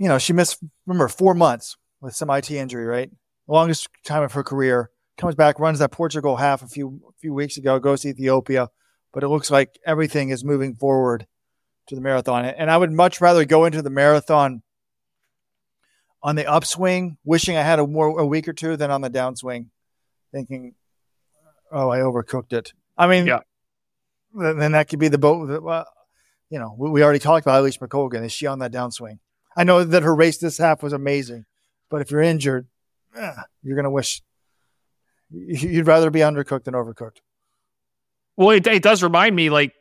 you know, she missed, remember, four months with some IT injury, right? Longest time of her career. Comes back, runs that Portugal half a few a few weeks ago, goes to Ethiopia, but it looks like everything is moving forward to the marathon. And I would much rather go into the marathon on the upswing, wishing I had a more a week or two, than on the downswing, thinking, "Oh, I overcooked it." I mean, Yeah. then that could be the boat. Well, you know, we, we already talked about Eilish McColgan. Is she on that downswing? I know that her race this half was amazing, but if you're injured, eh, you're gonna wish you'd rather be undercooked than overcooked. Well, it, it does remind me like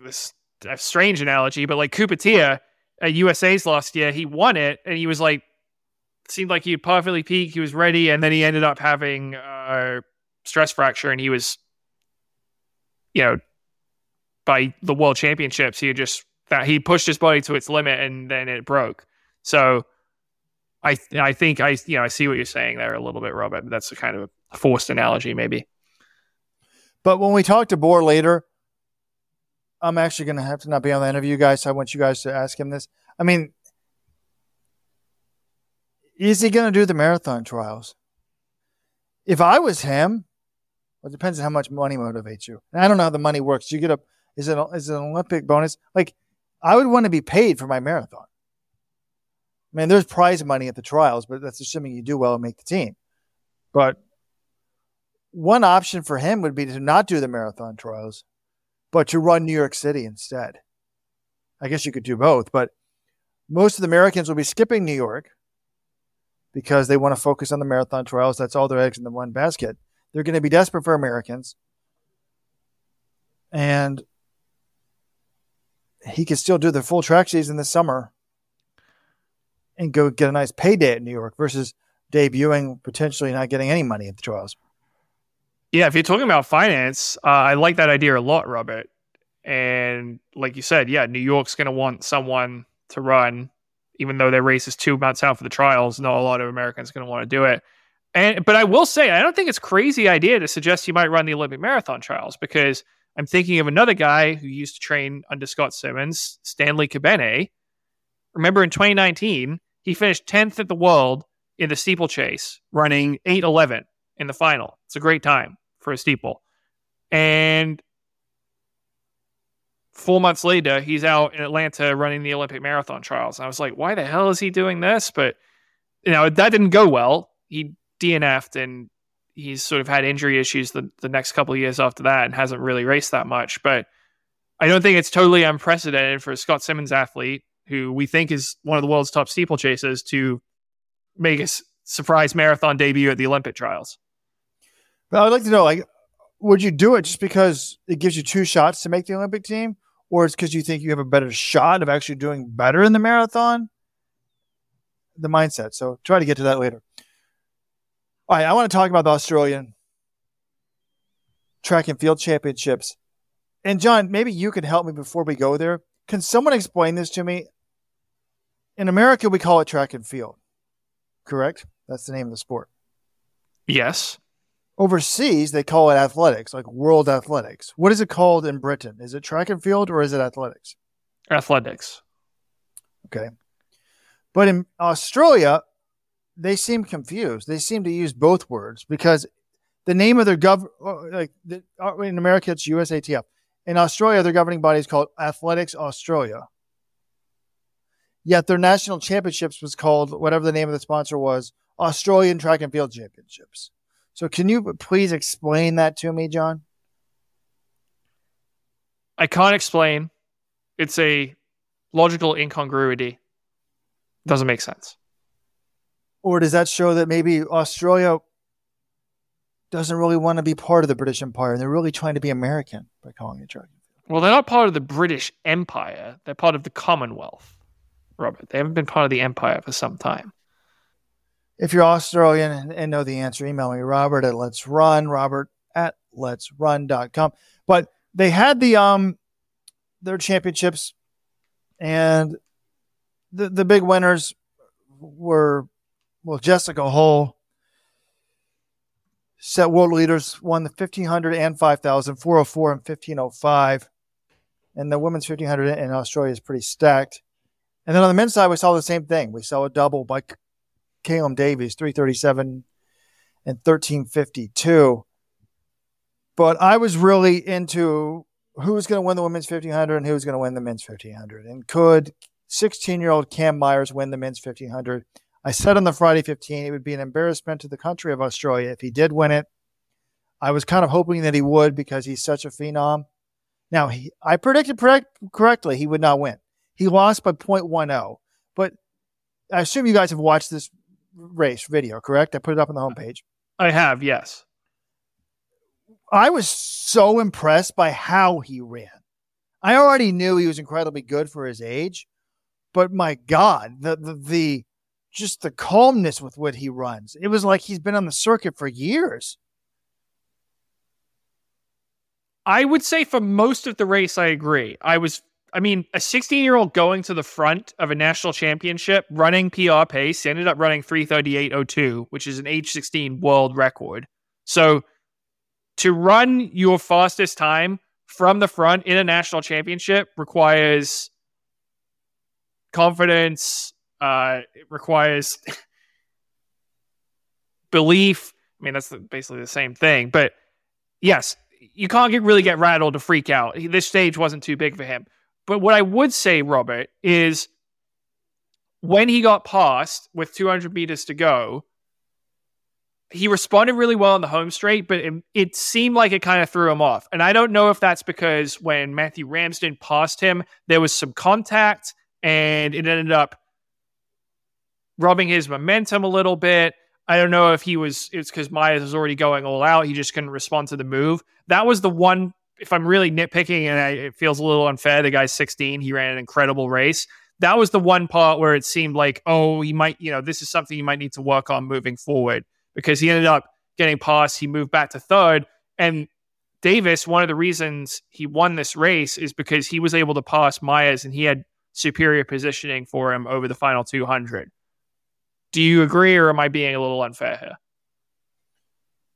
this a strange analogy, but like Kupatia at USA's last year, he won it and he was like seemed like he'd perfectly peak, he was ready, and then he ended up having a stress fracture and he was you know by the world championships he had just that he pushed his body to its limit and then it broke. So I I think I you know I see what you're saying there a little bit, Robert. That's a kind of a forced analogy, maybe. But when we talk to Bor later, I'm actually going to have to not be on the interview, guys. So I want you guys to ask him this. I mean, is he going to do the marathon trials? If I was him, well, it depends on how much money motivates you. And I don't know how the money works. You get a is it a, is it an Olympic bonus? Like, I would want to be paid for my marathon. I mean, there's prize money at the trials, but that's assuming you do well and make the team. But one option for him would be to not do the marathon trials, but to run New York City instead. I guess you could do both, but most of the Americans will be skipping New York because they want to focus on the marathon trials. That's all their eggs in the one basket. They're going to be desperate for Americans. And he could still do the full track season this summer and go get a nice payday at New York versus debuting potentially not getting any money at the trials. Yeah, if you're talking about finance, uh, I like that idea a lot, Robert. And like you said, yeah, New York's going to want someone to run, even though their race is two months out for the trials. Not a lot of Americans going to want to do it. And but I will say, I don't think it's crazy idea to suggest you might run the Olympic marathon trials because I'm thinking of another guy who used to train under Scott Simmons, Stanley Kebenei. Remember in 2019, he finished 10th at the world in the steeplechase, running 8:11 in the final. It's a great time for a steeple. And four months later, he's out in Atlanta running the Olympic marathon trials. And I was like, why the hell is he doing this? But you know, that didn't go well. He DNF'd and he's sort of had injury issues the, the next couple years after that and hasn't really raced that much. But I don't think it's totally unprecedented for a Scott Simmons athlete who we think is one of the world's top steeplechasers to make a s- surprise marathon debut at the Olympic trials. But I'd like to know, like, would you do it just because it gives you two shots to make the Olympic team, or it's because you think you have a better shot of actually doing better in the marathon? The mindset. So try to get to that later. All right, I want to talk about the Australian track and field championships. And John, maybe you could help me before we go there. Can someone explain this to me? In America, we call it track and field, correct? That's the name of the sport. Yes. Overseas, they call it athletics, like world athletics. What is it called in Britain? Is it track and field or is it athletics? Athletics. Okay. But in Australia, they seem confused. They seem to use both words because the name of their gov like the, uh, in America it's USATF. In Australia, their governing body is called Athletics Australia. Yet their national championships was called whatever the name of the sponsor was, Australian Track and Field Championships. So can you please explain that to me, John? I can't explain. It's a logical incongruity. Doesn't make sense. Or does that show that maybe Australia doesn't really want to be part of the British Empire and they're really trying to be American by calling it and? Well, they're not part of the British Empire. They're part of the Commonwealth, Robert. They haven't been part of the Empire for some time. If you're Australian and, and know the answer, email me, Robert at Let's Run, Robert at Let's Run.com. But they had the um their championships and the the big winners were well Jessica Hull set world leaders won the 1500 and 5000 404 and 1505 and the women's 1500 in Australia is pretty stacked. And then on the men's side we saw the same thing. We saw a double by Caleb Davies 337 and 1352 but I was really into who was going to win the women's 1500 and who was going to win the men's 1500 and could 16 year old Cam Myers win the men's 1500 I said on the Friday 15 it would be an embarrassment to the country of Australia if he did win it. I was kind of hoping that he would because he's such a phenom. Now, he, I predicted correctly he would not win. He lost by 0.10. But I assume you guys have watched this race video, correct? I put it up on the homepage. I have, yes. I was so impressed by how he ran. I already knew he was incredibly good for his age, but my God, the the, the just the calmness with what he runs. It was like he's been on the circuit for years. I would say for most of the race, I agree. I was, I mean, a 16 year old going to the front of a national championship, running PR pace, ended up running 338.02, which is an age 16 world record. So to run your fastest time from the front in a national championship requires confidence, uh, it requires <laughs> belief. I mean, that's basically the same thing. But yes, you can't get really get rattled to freak out. This stage wasn't too big for him. But what I would say, Robert, is when he got past with 200 meters to go, he responded really well on the home straight, but it, it seemed like it kind of threw him off. And I don't know if that's because when Matthew Ramsden passed him, there was some contact and it ended up rubbing his momentum a little bit. I don't know if he was it's because Myers was already going all out. He just couldn't respond to the move. That was the one. If I'm really nitpicking, and I, it feels a little unfair, the guy's 16. He ran an incredible race. That was the one part where it seemed like, oh, he might, you know, this is something he might need to work on moving forward because he ended up getting past. He moved back to third, and Davis. One of the reasons he won this race is because he was able to pass Myers, and he had superior positioning for him over the final 200. Do you agree, or am I being a little unfair here?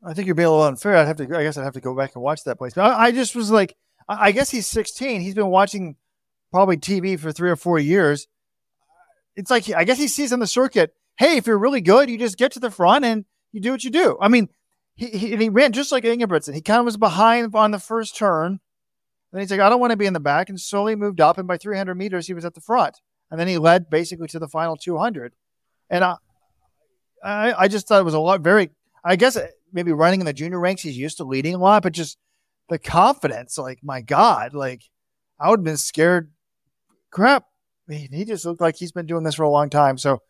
I think you're being a little unfair. I'd have to. I guess I'd have to go back and watch that place. But I, I just was like, I guess he's 16. He's been watching probably TV for three or four years. It's like I guess he sees on the circuit. Hey, if you're really good, you just get to the front and you do what you do. I mean, he he, he ran just like Ingebrigtsen. He kind of was behind on the first turn. Then he's like, I don't want to be in the back, and slowly moved up. And by 300 meters, he was at the front. And then he led basically to the final 200. And I, I, I just thought it was a lot very. I guess uh, maybe running in the junior ranks, he's used to leading a lot, but just the confidence, like my God, like I would have been scared. Crap, Man, he just looked like he's been doing this for a long time. So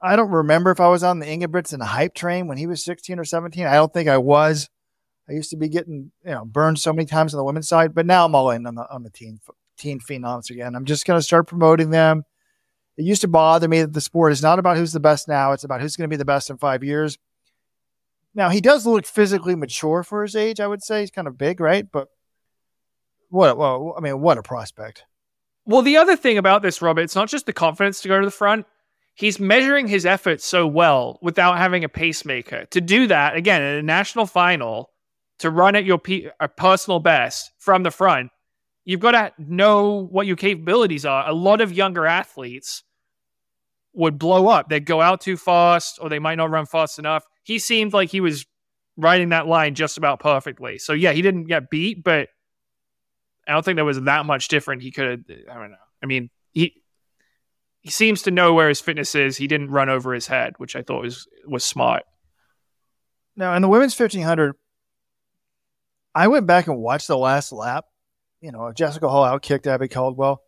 I don't remember if I was on the Ingebrigtsen hype train when he was 16 or 17. I don't think I was. I used to be getting you know burned so many times on the women's side, but now I'm all in on the on the teen teen phenoms again. I'm just going to start promoting them it used to bother me that the sport is not about who's the best now, it's about who's going to be the best in five years. Now, he does look physically mature for his age, I would say. He's kind of big, right? But what, well, I mean, what a prospect. Well, the other thing about this, Robert, it's not just the confidence to go to the front. He's measuring his efforts so well without having a pacemaker. To do that, again, in a national final, to run at your personal best from the front, you've got to know what your capabilities are. A lot of younger athletes would blow up. They'd go out too fast or they might not run fast enough. He seemed like he was riding that line just about perfectly. So yeah, he didn't get beat, but I don't think there was that much different. He could have I don't know. I mean, he he seems to know where his fitness is. He didn't run over his head, which I thought was was smart. Now, in the women's 1500, I went back and watched the last lap you know, Jessica Hull outkicked Abbey Caldwell.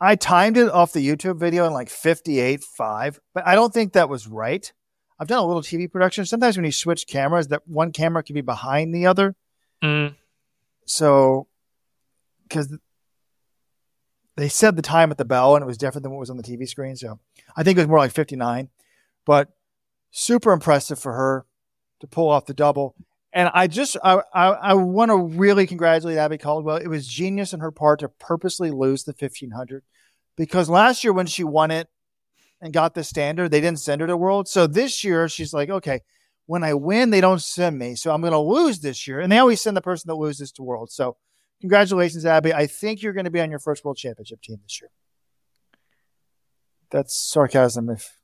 I timed it off the YouTube video in like 58 5, but I don't think that was right. I've done a little TV production. Sometimes when you switch cameras, that one camera can be behind the other. Mm. So, because they said the time at the bell and it was different than what was on the TV screen. So I think it was more like 59, but super impressive for her to pull off the double. And I just, I, I, I want to really congratulate Abbey Caldwell. It was genius on her part to purposely lose the 1500 because last year when she won it and got the standard, they didn't send her to World. So this year she's like, okay, when I win, they don't send me. So I'm going to lose this year. And they always send the person that loses to World. So congratulations, Abbey. I think you're going to be on your first World Championship team this year. That's sarcasm. If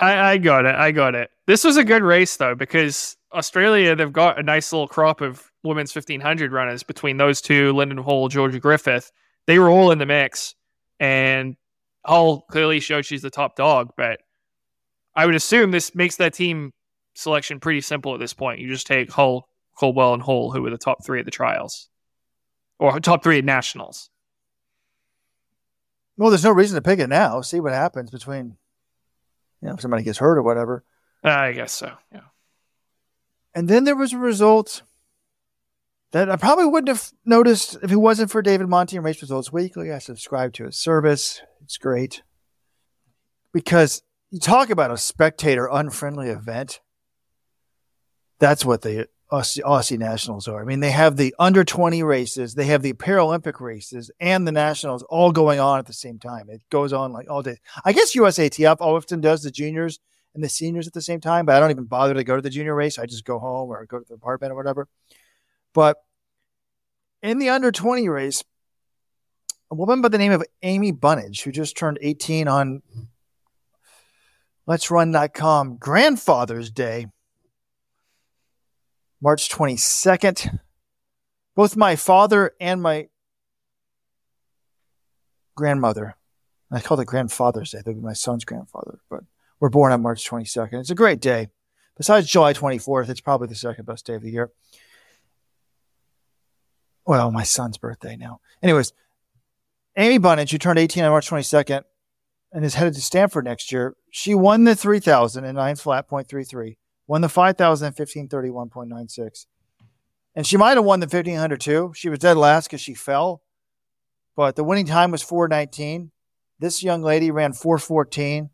I, I got it. I got it. This was a good race though because Australia they've got a nice little crop of women's 1500 runners between those two, Linden Hall, Georgia Griffith. They were all in the mix, and Hull clearly showed she's the top dog. But I would assume this makes that team selection pretty simple at this point. You just take Hull, Caldwell, and Hall, who were the top three at the trials, or top three at nationals. well, there's no reason to pick it now. See what happens between, you know, if somebody gets hurt or whatever. I guess so. Yeah. And then there was a result that I probably wouldn't have noticed if it wasn't for David Monti and Race Results Weekly. I subscribe to his service. It's great. Because you talk about a spectator unfriendly event. That's what the Aussie, Aussie Nationals are. I mean, they have the under 20 races, they have the Paralympic races, and the Nationals all going on at the same time. It goes on like all day. I guess USATF often does the juniors and the seniors at the same time, but I don't even bother to go to the junior race. I just go home or go to the apartment or whatever. But in the under 20 race, a woman by the name of Amy Bunnage, who just turned 18 on Let's Run.com Grandfather's Day, March 22nd. Both my father and my grandmother, I called it Grandfather's Day, they'll be my son's grandfather, but were born on March 22nd. It's a great day. Besides July 24th, it's probably the second best day of the year. Well, my son's birthday now. Anyways, Amy Bunnage, who turned 18 on March 22nd and is headed to Stanford next year, she won the 3000 in 9 flat point three three, won the 5000 in 1531.96. And she might have won the 1500 too. She was dead last because she fell, but the winning time was 419. This young lady ran 414.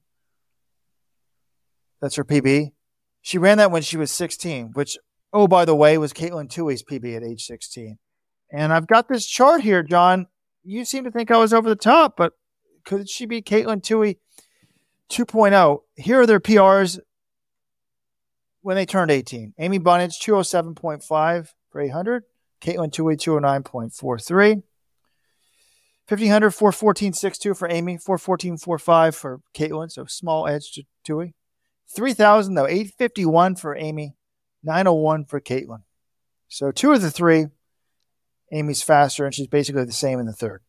That's her PB. She ran that when she was 16, which, oh, by the way, was Katelyn Tuohy's PB at age 16. And I've got this chart here, John. You seem to think I was over the top, but could she be Katelyn Tuohy 2.0? Here are their PRs when they turned 18. Amy Bunnage, 207.5 for 800. Katelyn Tuohy, 209.43. 1500, 414.62 for Amy, 414.45 for Katelyn, so small edge to Tuohy. 3000 though, 851 for Amy, 901 for Katelyn. So two of the three, Amy's faster, and she's basically the same in the third.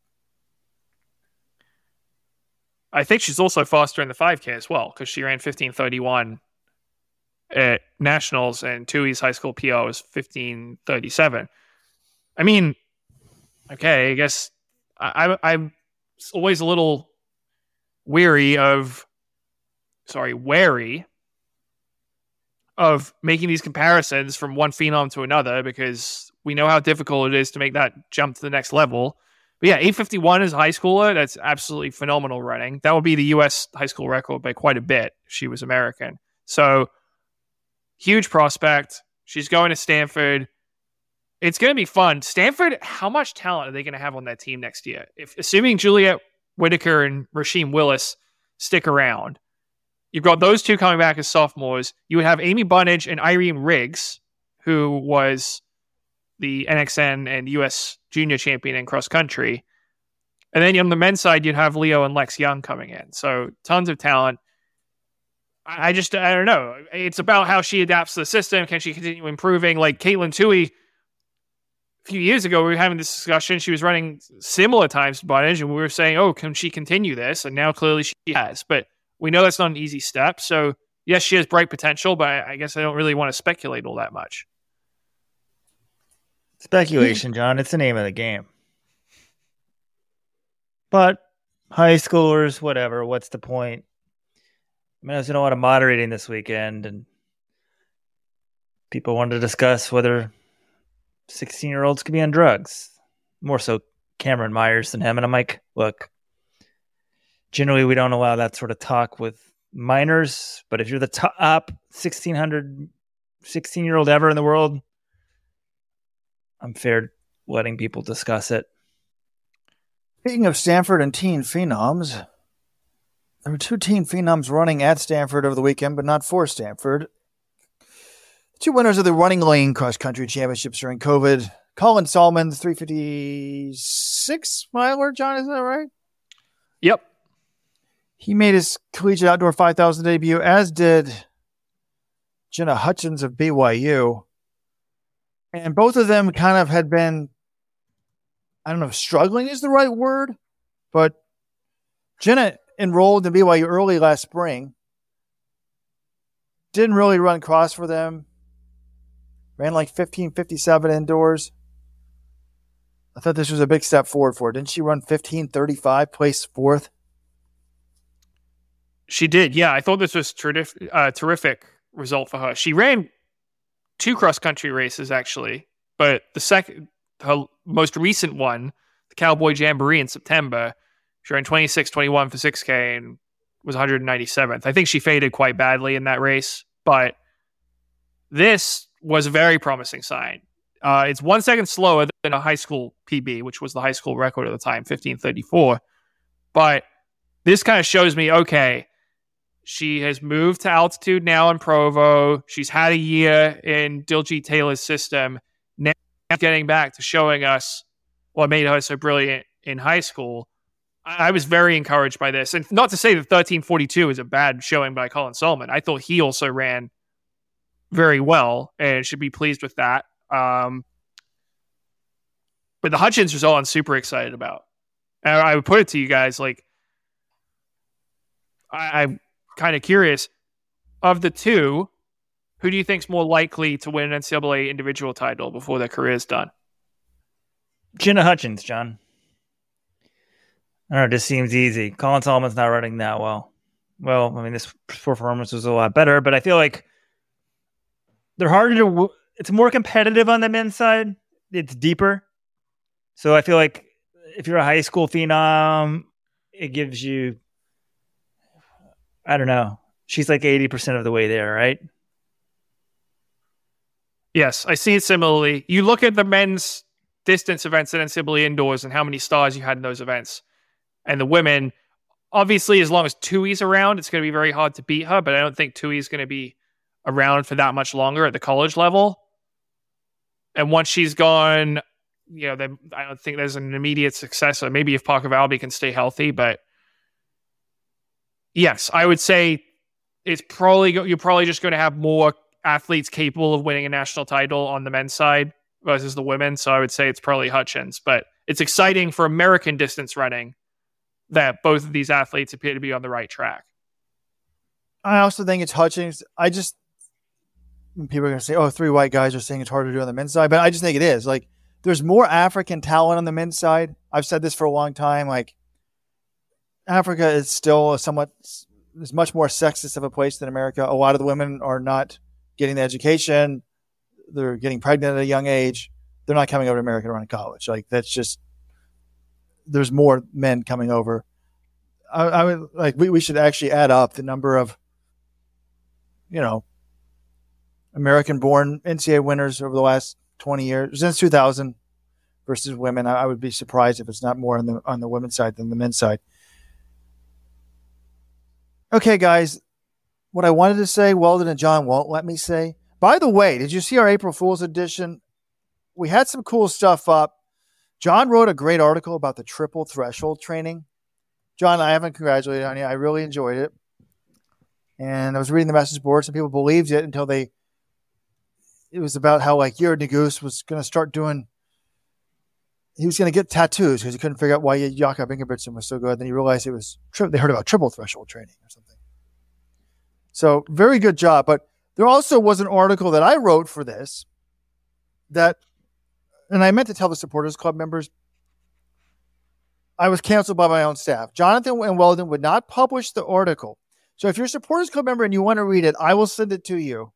I think she's also faster in the 5K as well because she ran 1531 at nationals and Tuohy's high school PR was 1537. I mean, okay, I guess I, I, I'm always a little weary of, sorry, wary of making these comparisons from one phenom to another because we know how difficult it is to make that jump to the next level. But yeah, 851 is a high schooler, that's absolutely phenomenal running. That would be the US high school record by quite a bit if she was American. So huge prospect. She's going to Stanford. It's going to be fun. Stanford, how much talent are they going to have on that team next year? If assuming Juliette Whittaker and Roisin Willis stick around, you've got those two coming back as sophomores. You would have Amy Bunnage and Irene Riggs, who was the NXN and US junior champion in cross country. And then on the men's side, you'd have Leo and Lex Young coming in. So tons of talent. I just, I don't know. It's about how she adapts to the system. Can she continue improving? Like Katelyn Tuohy, a few years ago, we were having this discussion. She was running similar times to Bunnage, and we were saying, oh, can she continue this? And now clearly she has. But we know that's not an easy step. So, yes, she has bright potential, but I guess I don't really want to speculate all that much. Speculation, John. It's the name of the game. But high schoolers, whatever. What's the point? I mean, I was doing a lot of moderating this weekend, and people wanted to discuss whether 16 year olds could be on drugs. More so Cameron Myers than him. And I'm like, look, generally we don't allow that sort of talk with minors, but if you're the top 1600 16 year old ever in the world, I'm fair letting people discuss it. Speaking of Stanford and teen phenoms, there were two team phenoms running at Stanford over the weekend, but not for Stanford. Two winners of the running lane cross country championships during COVID. Colin Sahlman, the 356 miler, John, is that right? Yep. He made his collegiate outdoor 5,000 debut, as did Jenna Hutchins of BYU. And both of them kind of had been, I don't know if struggling is the right word, but Jenna enrolled in BYU early last spring. Didn't really run cross for them. Ran like 1557 indoors. I thought this was a big step forward for her. Didn't she run 1535, place fourth? She did. Yeah, I thought this was terrific, uh, terrific result for her. She ran two cross country races actually, but the second, her most recent one, the Cowboy Jamboree in September, she ran 26 21 for 6K and was 197th. I think she faded quite badly in that race, but this was a very promising sign. Uh, it's one second slower than a high school PB, which was the high school record at the time, 1534. But this kind of shows me okay, she has moved to altitude now in Provo. She's had a year in Diljeet Taylor's system. Now getting back to showing us what made her so brilliant in high school. I was very encouraged by this. And not to say that 1342 is a bad showing by Colin Sahlman. I thought he also ran very well and should be pleased with that. Um, but the Hutchins result I'm super excited about. And I would put it to you guys like, I, I'm kind of curious of the two, who do you think's more likely to win an NCAA individual title before their career is done? Jenna Hutchins, John. I don't know, it just seems easy. Colin Sahlman's not running that well. Well, I mean, this performance was a lot better, but I feel like they're harder to. It's more competitive on the men's side. It's deeper, so I feel like if you're a high school phenom, it gives you. I don't know. She's like eighty percent of the way there, right? Yes, I see it similarly. You look at the men's distance events at NCAA indoors and how many stars you had in those events, and the women. Obviously, as long as Tuohy's around, it's going to be very hard to beat her. But I don't think Tuohy's going to be around for that much longer at the college level. And once she's gone, you know, I don't think there's an immediate successor. Maybe if Parker Valby can stay healthy, but yes, I would say it's probably you're probably just going to have more athletes capable of winning a national title on the men's side versus the women. So I would say it's probably Hutchins, but it's exciting for American distance running that both of these athletes appear to be on the right track. I also think it's Hutchings. I just people are going to say, "Oh, three white guys are saying it's hard to do on the men's side," but I just think it is. Like, there's more African talent on the men's side. I've said this for a long time. Like, Africa is still somewhat is much more sexist of a place than America. A lot of the women are not getting the education. They're getting pregnant at a young age. They're not coming over to America to run a college. Like that's just there's more men coming over. I, I would like we, we should actually add up the number of you know American born NCAA winners over the last 20 years since 2000 versus women. I, I, would be surprised if it's not more on the on the women's side than the men's side. Okay, guys, what I wanted to say, Weldon and John won't let me say. By the way, did you see our April Fool's edition? We had some cool stuff up. John wrote a great article about the triple threshold training. John, I haven't congratulated on you. I really enjoyed it. And I was reading the message boards, and people believed it until they it was about how like Yared Nuguse was going to start doing. He was going to get tattoos because he couldn't figure out why Jakob Ingebrigtsen was so good. Then he realized it was tri- they heard about triple threshold training or something. So very good job. But there also was an article that I wrote for this that, and I meant to tell the supporters club members. I was canceled by my own staff. Jonathan and Weldon would not publish the article. So if you're a supporters club member and you want to read it, I will send it to you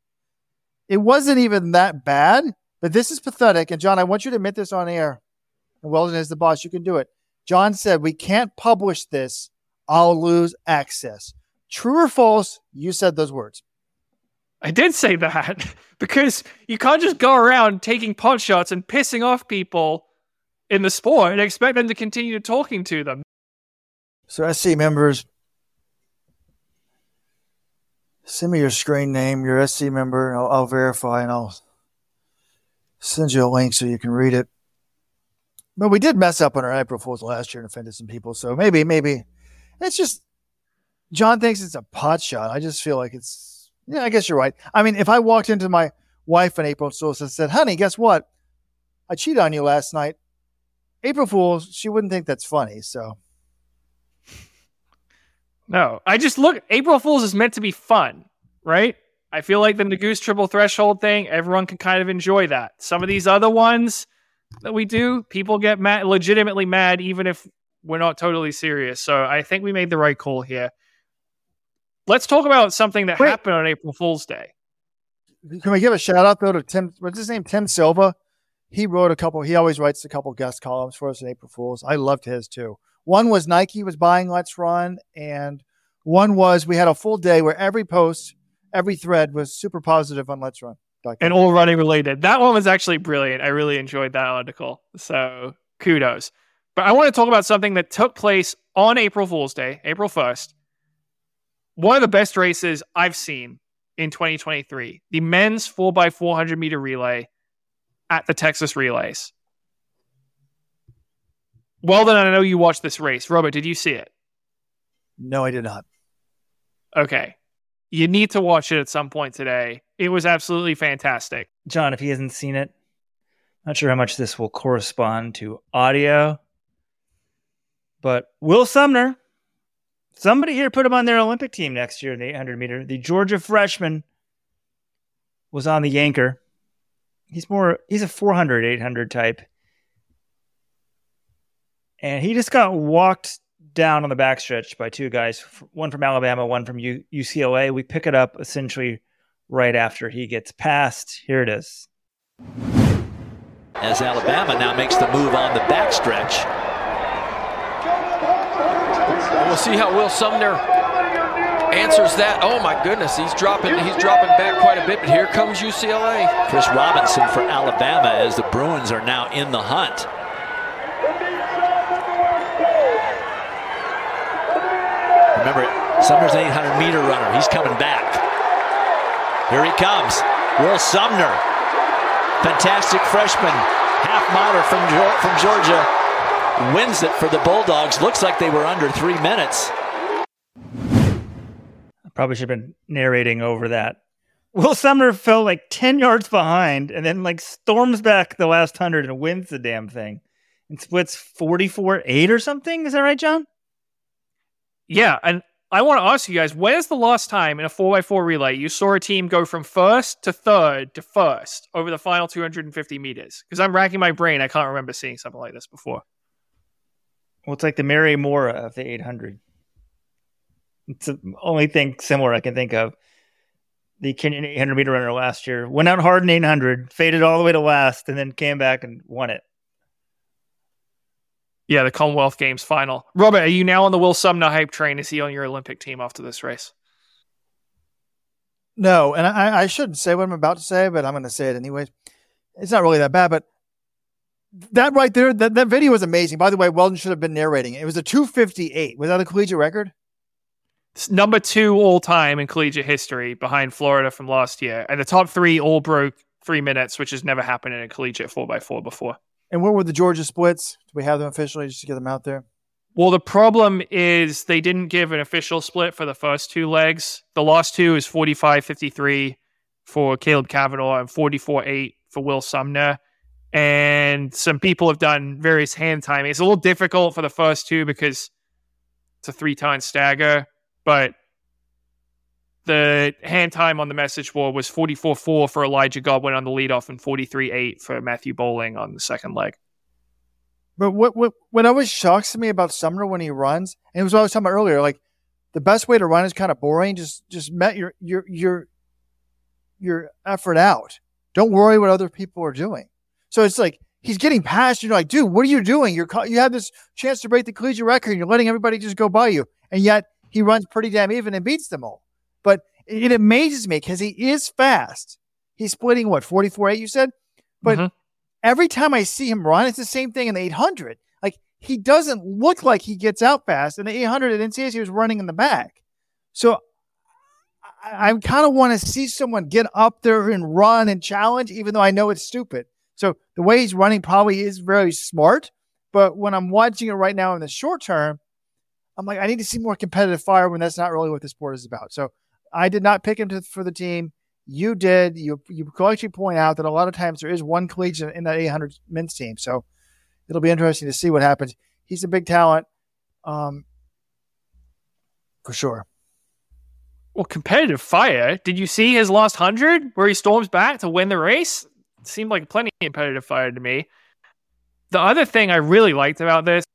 it wasn't even that bad, But this is pathetic. And John, I want you to admit this on air. And Weldon is the boss. You can do it. John said, We can't publish this. I'll lose access. True or false? You said those words. I did say that <laughs> because you can't just go around taking pot shots and pissing off people in the sport and expect them to continue talking to them. So, SC members, send me your screen name, your SC member, and I'll, I'll verify and I'll send you a link so you can read it. But we did mess up on our April Fools last year and offended some people. So maybe, maybe it's just John thinks it's a pot shot. I just feel like it's, yeah, I guess you're right. I mean, if I walked into my wife in April Fools and said, honey, guess what? I cheated on you last night. April Fools, she wouldn't think that's funny. So No, I just look, April Fools is meant to be fun, right? I feel like the Nuguse triple threshold thing, everyone can kind of enjoy that. Some of these other ones that we do, people get mad, legitimately mad, even if we're not totally serious. So I think we made the right call here. Let's talk about something that Wait. happened on April Fool's Day. Can we give a shout out though to Tim? What's his name? Tim Silva. He wrote a couple. He always writes a couple guest columns for us in April Fools. I loved his too. One was Nike was buying Let's Run, and one was we had a full day where every post, every thread was super positive on Let's Run. and all running related. That one was actually brilliant. I really enjoyed that article. So kudos. But I want to talk about something that took place on April Fool's Day, April 1st. One of the best races I've seen in 2023 the men's 4x400 meter relay at the Texas Relays. Well, then, I know you watched this race. Robert, did you see it? no, I did not. Okay. You need to watch it at some point today. It was absolutely fantastic. John, if he hasn't seen it, not sure how much this will correspond to audio, but Will Sumner, somebody here put him on their Olympic team next year in the 800 meter. The Georgia freshman was on the anchor. He's more, he's a 400, 800 type. And he just got walked down on the backstretch by two guys, one from Alabama, one from U- UCLA. We pick it up essentially right after he gets past. Here it is. as Alabama now makes the move on the backstretch. We'll see how Will Sumner answers that. Oh my goodness, he's dropping he's dropping back quite a bit, but here comes UCLA. Chris Robinson for Alabama as the Bruins are now in the hunt. Remember, Sumner's an 800 meter runner. He's coming back. Here he comes. Will Sumner. Fantastic freshman. Half miler from, from Georgia. Wins it for the Bulldogs. Looks like they were under three minutes. I probably should have been narrating over that. Will Sumner fell like 10 yards behind and then like storms back the last 100 and wins the damn thing and splits 44 8 or something. Is that right, John? Yeah, and I want to ask you guys, when is the last time in a 4x4 relay you saw a team go from first to third to first over the final 250 meters? Because I'm racking my brain. I can't remember seeing something like this before. Well, it's like the Mary Moraa of the 800. It's the only thing similar I can think of. The Kenyan 800 meter runner last year went out hard in 800, faded all the way to last, and then came back and won it. Yeah, the Commonwealth Games final. Robert, are you now on the Will Sumner hype train? Is he on your Olympic team after this race? No, and I, I shouldn't say what I'm about to say, but I'm going to say it anyways. It's not really that bad, but that right there, that, that video was amazing. By the way, Weldon should have been narrating it. It was a 258. Was that a collegiate record? It's number two all time in collegiate history behind Florida from last year. And the top three all broke three minutes, which has never happened in a collegiate 4x4 before. And what were the Georgia splits? Do we have them officially just to get them out there? Well, the problem is they didn't give an official split for the first two legs. The last two is 45 53 for Caleb Cavanaugh and 44 8 for Will Sumner. And some people have done various hand timing. It's a little difficult for the first two because it's a three time stagger, but the hand time on the message board was 44 4 for Elijah Godwin on the leadoff and 43 8 for Matthew Boling on the second leg. But what what what always shocks me about Sumner when he runs, and it was what I was talking about earlier, like the best way to run is kind of boring. Just just met your your your your effort out. Don't worry what other people are doing. So it's like he's getting past. You're like, dude, what are you doing? You're you have this chance to break the collegiate record, and you're letting everybody just go by you, and yet he runs pretty damn even and beats them all. But it amazes me because he is fast. He's splitting what 44 8 you said, but Mhm. every time I see him run, it's the same thing in the 800. Like he doesn't look like he gets out fast. In the 800 at NCAA, he was running in the back. So I, I kind of want to see someone get up there and run and challenge, even though I know it's stupid. So the way he's running probably is very smart. But when I'm watching it right now in the short term, I'm like, I need to see more competitive fire when that's not really what the sport is about. So I did not pick him to, for the team. You did. You you correctly point out that a lot of times there is one collegiate in that 800 men's team. So it'll be interesting to see what happens. He's a big talent, um, for sure. Well, competitive fire. Did you see his last hundred where he storms back to win the race? Seemed like plenty of competitive fire to me. The other thing I really liked about this,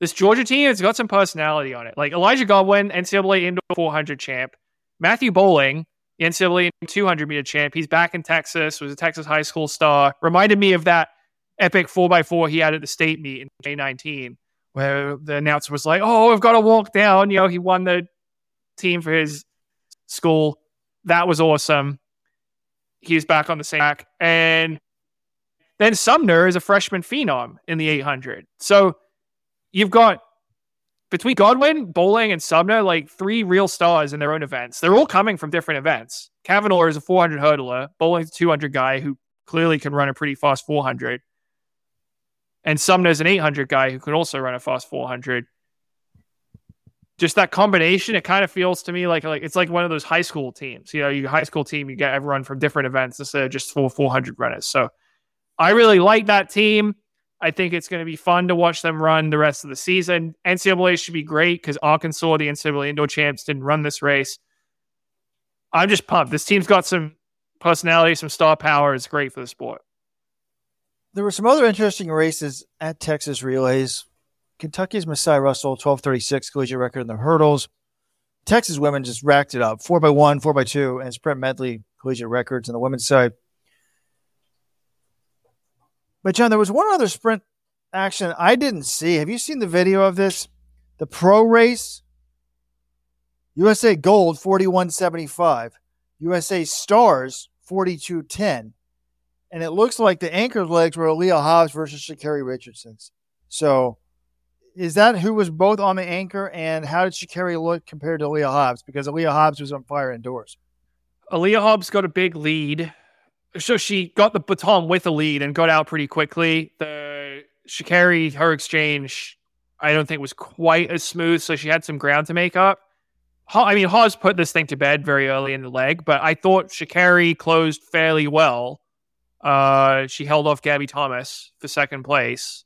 this Georgia team has got some personality on it. Like Elijah Godwin, NCAA indoor 400 champ. Matthew Boling, NCAA 200 meter champ. He's back in Texas. Was a Texas high school star. Reminded me of that epic 4x4 he had at the state meet in 2019, where the announcer was like, "Oh, we've got to walk down." You know, he won the team for his school. That was awesome. He's back on the same track. And then Sumner is a freshman phenom in the 800. So you've got between Godwin, Boling, and Sumner, like three real stars in their own events. They're all coming from different events. Cavanaugh is a 400 hurdler. Boling's a 200 guy who clearly can run a pretty fast 400. And Sumner's an 800 guy who can also run a fast 400 just that combination, it kind of feels to me like like it's like one of those high school teams. You know, you high school team, you get everyone from different events instead of just full 400 runners. So I really like that team. I think it's going to be fun to watch them run the rest of the season. NCAA should be great because Arkansas, the NCAA indoor champs, didn't run this race. I'm just pumped. This team's got some personality, some star power. It's great for the sport. There were some other interesting races at Texas relays. Kentucky's Masai Russell, 1236 collegiate record in the hurdles. Texas women just racked it up. Four by one, four by two, and sprint medley collegiate records on the women's side. But John, there was one other sprint action I didn't see. Have you seen the video of this? The pro race. USA Gold 4175. USA Stars 4210. And it looks like the anchor legs were Aaliyah Hobbs versus Sha'Carri Richardson's. So is that who was both on the anchor and how did Sha'Carri look compared to Aaliyah Hobbs? Because Aaliyah Hobbs was on fire indoors. Aaliyah Hobbs got a big lead. So she got the baton with a lead and got out pretty quickly. The Sha'Carri, her exchange, I don't think was quite as smooth. So she had some ground to make up. I mean, Hobbs put this thing to bed very early in the leg, but I thought Sha'Carri closed fairly well. Uh, she held off Gabby Thomas for second place.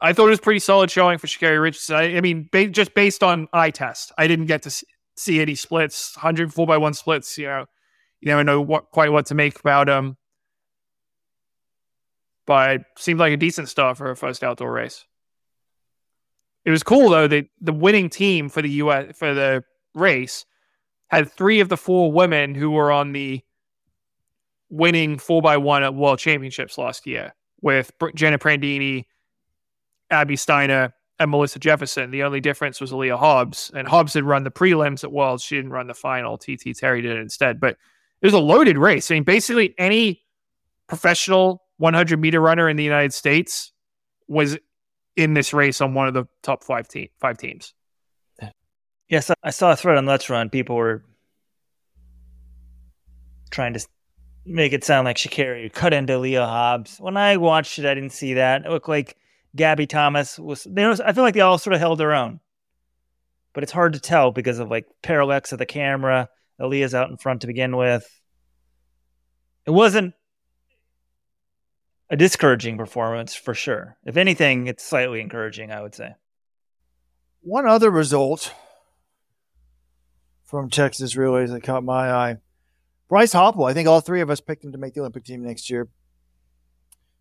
I thought it was pretty solid showing for Sha'Carri Richardson. I, I mean, ba- just based on eye test, I didn't get to see any splits, 104 by one splits. You know, you never know what quite what to make about them. But seemed like a decent start for her first outdoor race. It was cool though that the winning team for the US for the race had three of the four women who were on the winning four by one at World Championships last year with Jenna Prandini, Abby Steiner, and Melissa Jefferson. The only difference was Aaliyah Hobbs, and Hobbs had run the prelims at Worlds. She didn't run the final. TT Terry did it instead. But it was a loaded race. I mean, basically any professional 100 meter runner in the United States was in this race on one of the top five five teams. Yes, I saw a thread on Let's Run. People were trying to make it sound like Sha'Carri cut into Leah Hobbs. When I watched it, I didn't see that. It looked like Gabby Thomas was. There was I feel like they all sort of held their own, but it's hard to tell because of like parallax of the camera. Aaliyah's out in front to begin with. It wasn't a discouraging performance for sure. If anything, it's slightly encouraging, I would say. One other result from Texas relays that caught my eye. Bryce Hoppel, I think all three of us picked him to make the Olympic team next year.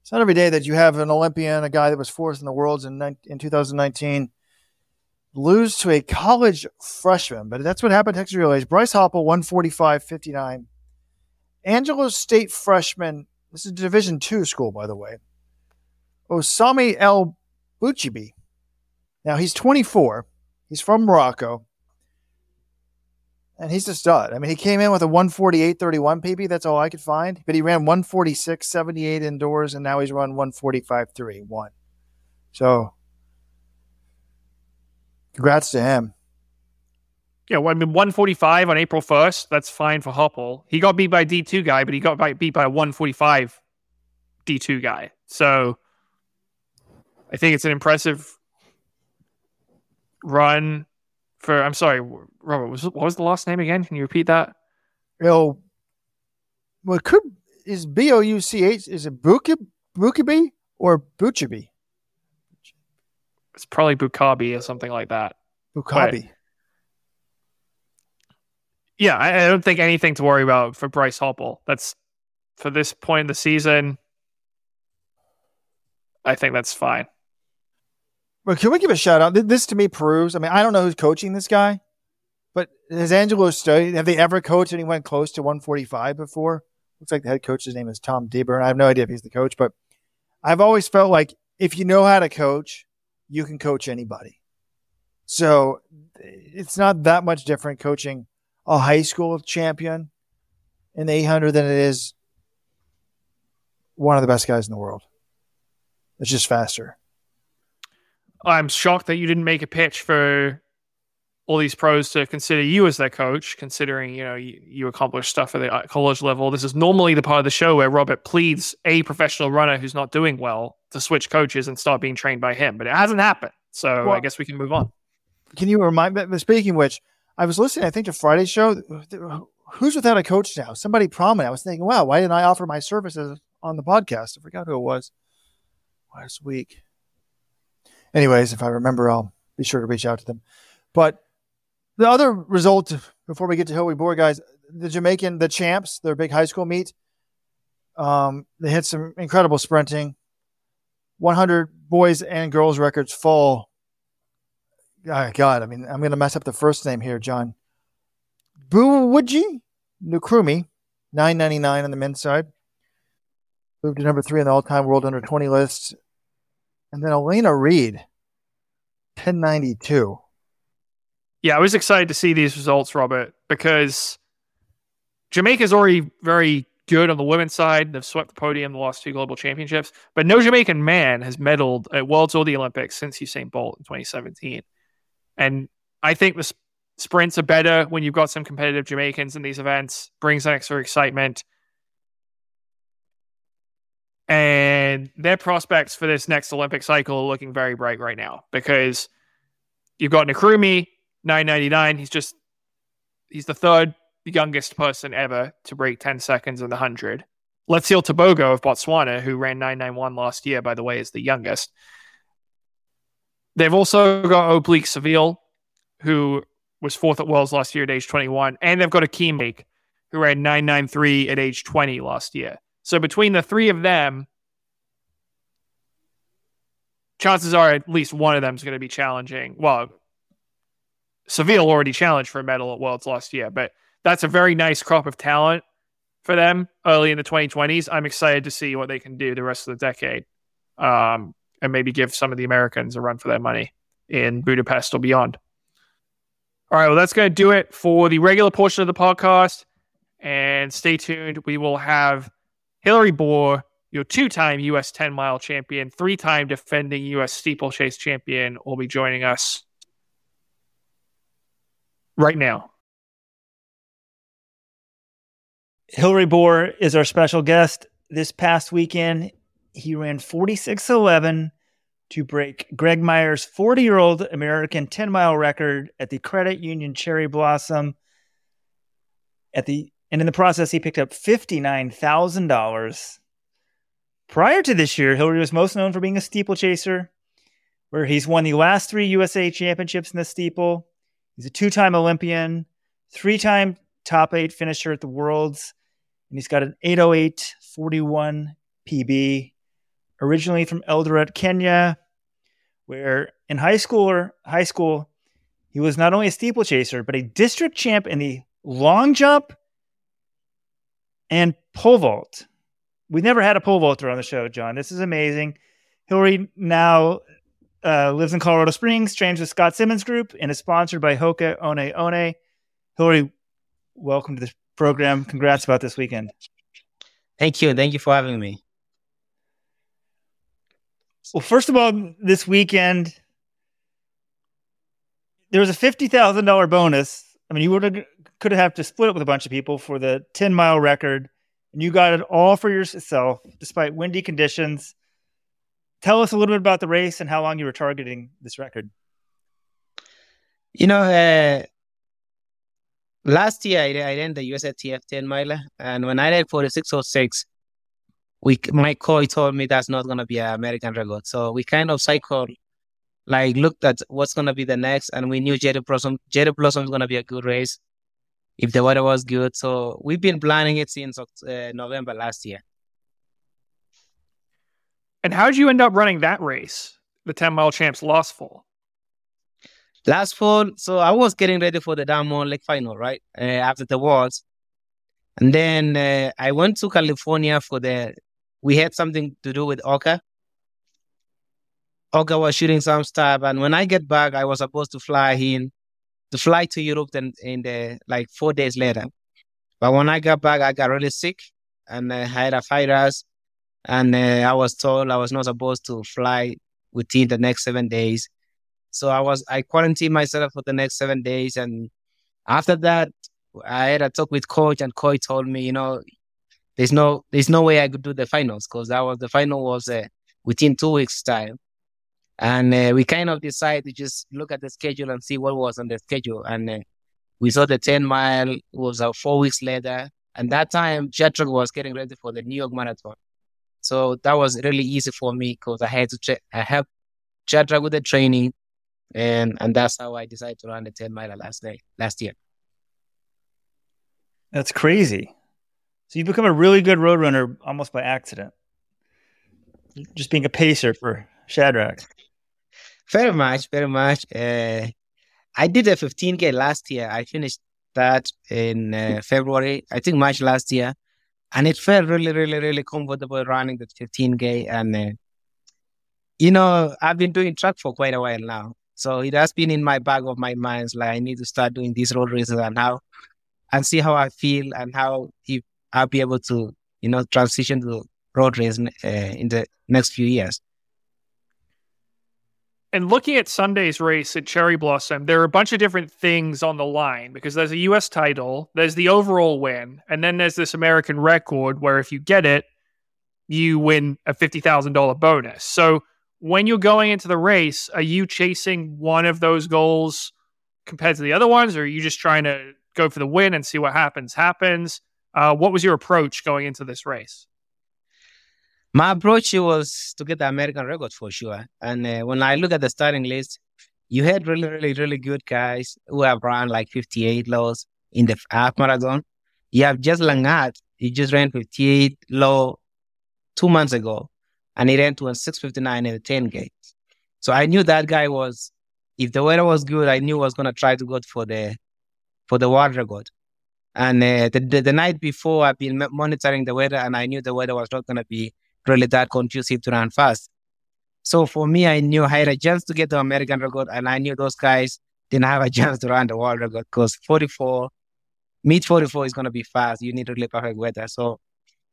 It's not every day that you have an Olympian, a guy that was fourth in the worlds in, in 2019, lose to a college freshman. But that's what happened to Texas relays. Bryce Hoppel, 145.59. Angelo State freshman. This is Division two school, by the way. Osami El Buchibi. Now he's 24. He's from Morocco. And he's a stud. I mean, he came in with a 148.31 PB. That's all I could find. But he ran 146.78 indoors, and now he's run 145.31. So, congrats to him. Yeah, well, I mean, 145 on April 1st, that's fine for Hoppel. He got beat by D2 guy, but he got beat by a 145 D2 guy. So I think it's an impressive run for, I'm sorry, Robert, was, what was the last name again? Can you repeat that? Know, what could is B O U C H? Is it Bukibi or Buchibi? It's probably Bukabi or something like that. Bukabi. yeah, I, I don't think anything to worry about for Bryce Hoppel. That's for this point in the season. I think that's fine. Well, can we give a shout out? This to me proves. I mean, I don't know who's coaching this guy, but has Angelo studied? Have they ever coached anyone close to 145 before? Looks like the head coach's name is Tom Deber, and I have no idea if he's the coach, but I've always felt like if you know how to coach, you can coach anybody. So it's not that much different coaching a high school champion in the 800 than it is one of the best guys in the world. It's just faster. I'm shocked that you didn't make a pitch for all these pros to consider you as their coach, considering you know you, you accomplished stuff at the uh, college level. This is normally the part of the show where Robert pleads a professional runner who's not doing well to switch coaches and start being trained by him, but it hasn't happened. So I guess we can move on. Can you remind me? Speaking of which, I was listening, I think, to Friday's show. Who's without a coach now? Somebody prominent. I was thinking, wow, why didn't I offer my services on the podcast? I forgot who it was last week. Anyways, if I remember, I'll be sure to reach out to them. But the other result before we get to Hillary Bor, guys, the Jamaican, the champs, their big high school meet, um, they had some incredible sprinting. 100 boys and girls records fall Oh, God, I mean, I'm going to mess up the first name here, John. Bouwahjgie Nkrumie, 999 on the men's side. Moved to number three on the all time world under 20 list. And then Alana Reid, 1092. Yeah, I was excited to see these results, Robert, because Jamaica's already very good on the women's side. They've swept the podium the last two global championships, but no Jamaican man has medaled at Worlds or the Olympics since Usain Bolt in 2017. And I think the sp- sprints are better when you've got some competitive Jamaicans in these events, brings an extra excitement. And their prospects for this next Olympic cycle are looking very bright right now because you've got Nkrumie, 999. He's just he's the third youngest person ever to break 10 seconds in the 100. Letsile Tebogo of Botswana, who ran 991 last year, by the way, is the youngest. They've also got Oblique Seville, who was fourth at Worlds last year at age 21. And they've got Ackeem Blake, who ran 993 at age 20 last year. So between the three of them, chances are at least one of them is going to be challenging. Well, Seville already challenged for a medal at Worlds last year, but that's a very nice crop of talent for them early in the 2020s. I'm excited to see what they can do the rest of the decade um, and maybe give some of the Americans a run for their money in Budapest or beyond. All right, well, that's going to do it for the regular portion of the podcast. And stay tuned. We will have Hillary Bor, your two time US 10 mile champion, three time defending US steeplechase champion, will be joining us right now. Hillary Bor is our special guest. This past weekend, he ran 46.11 to break Greg Meyer's 40 year old American 10 mile record at the Credit Union Cherry Blossom. At the and in the process, he picked up $59,000. Prior to this year, Hillary was most known for being a steeplechaser, where he's won the last three USA championships in the steeple. He's a two time Olympian, three time top eight finisher at the Worlds, and he's got an 808.41 PB. Originally from Eldoret, Kenya, where in high school or high school, he was not only a steeplechaser, but a district champ in the long jump and pole vault. We've never had a pole vaulter on the show, John. This is amazing. Hillary now uh, lives in Colorado Springs, trains with Scott Simmons Group, and is sponsored by Hoka One One. Hillary, welcome to the program. Congrats about this weekend. Thank you. Thank you for having me. Well, first of all, this weekend there was a fifty thousand dollar bonus. I mean, you would have could have to split it with a bunch of people for the ten mile record, and you got it all for yourself despite windy conditions. Tell us a little bit about the race and how long you were targeting this record. You know, uh, last year I, I ran the USATF 10 miler, and when I ran 4606, we my coach told me that's not gonna be an American record. So we kind of cycled, like looked at what's gonna be the next, and we knew Cherry Blossom Cherry Blossom is gonna be a good race if the weather was good. So we've been planning it since uh, November last year. And how did you end up running that race, the 10 mile champs last fall? Last fall, so I was getting ready for the Diamond League final, right? Uh, after the Worlds. And then uh, I went to California for the, we had something to do with Hoka. Hoka was shooting some stuff. And when I get back, I was supposed to fly in, to fly to Europe then in the, like four days later. But when I got back, I got really sick and I had a virus and uh, I was told I was not supposed to fly within the next seven days. So I was I quarantined myself for the next seven days, and after that, I had a talk with coach, and coach told me, you know, there's no there's no way I could do the finals because that was the final was uh, within two weeks time, and uh, we kind of decided to just look at the schedule and see what was on the schedule, and uh, we saw the ten mile was uh, four weeks later, and that time Shadrack was getting ready for the New York Marathon. So that was really easy for me because I had to check, I help Shadrack with the training, and and that's how I decided to run the ten mile last day last year. That's crazy. So you become a really good road runner almost by accident, just being a pacer for Shadrack. Very much, very much. Uh, I did a 15k last year. I finished that in uh, February, I think March last year and it felt really, really, really comfortable running the 15k. And uh, you know, I've been doing track for quite a while now, so it has been in my back of my mind. Like I need to start doing these road races and how, and see how I feel and how if I'll be able to, you know, transition to road racing uh, in the next few years and looking at Sunday's race at Cherry Blossom, there are a bunch of different things on the line because there's a US title, there's the overall win, and then there's this American record where if you get it, you win a $50,000 bonus. So when you're going into the race, are you chasing one of those goals compared to the other ones, or are you just trying to go for the win and see what happens? Happens. Uh, what was your approach going into this race? My approach was to get the American record for sure. And uh, when I look at the starting list, you had really, really, really good guys who have run like 58 lows in the half marathon. You have just Langat, he just ran 58 low two months ago, and he ran to a 659 in the 10K. So I knew that guy was, if the weather was good, I knew I was going to try to go for the for the world record. And uh, the, the, the night before, I've been monitoring the weather, and I knew the weather was not going to be really that conducive to run fast. So for me, I knew I had a chance to get the American record, and I knew those guys didn't have a <laughs> chance to run the world record because 44, mid 44 is going to be fast. You need really perfect weather. So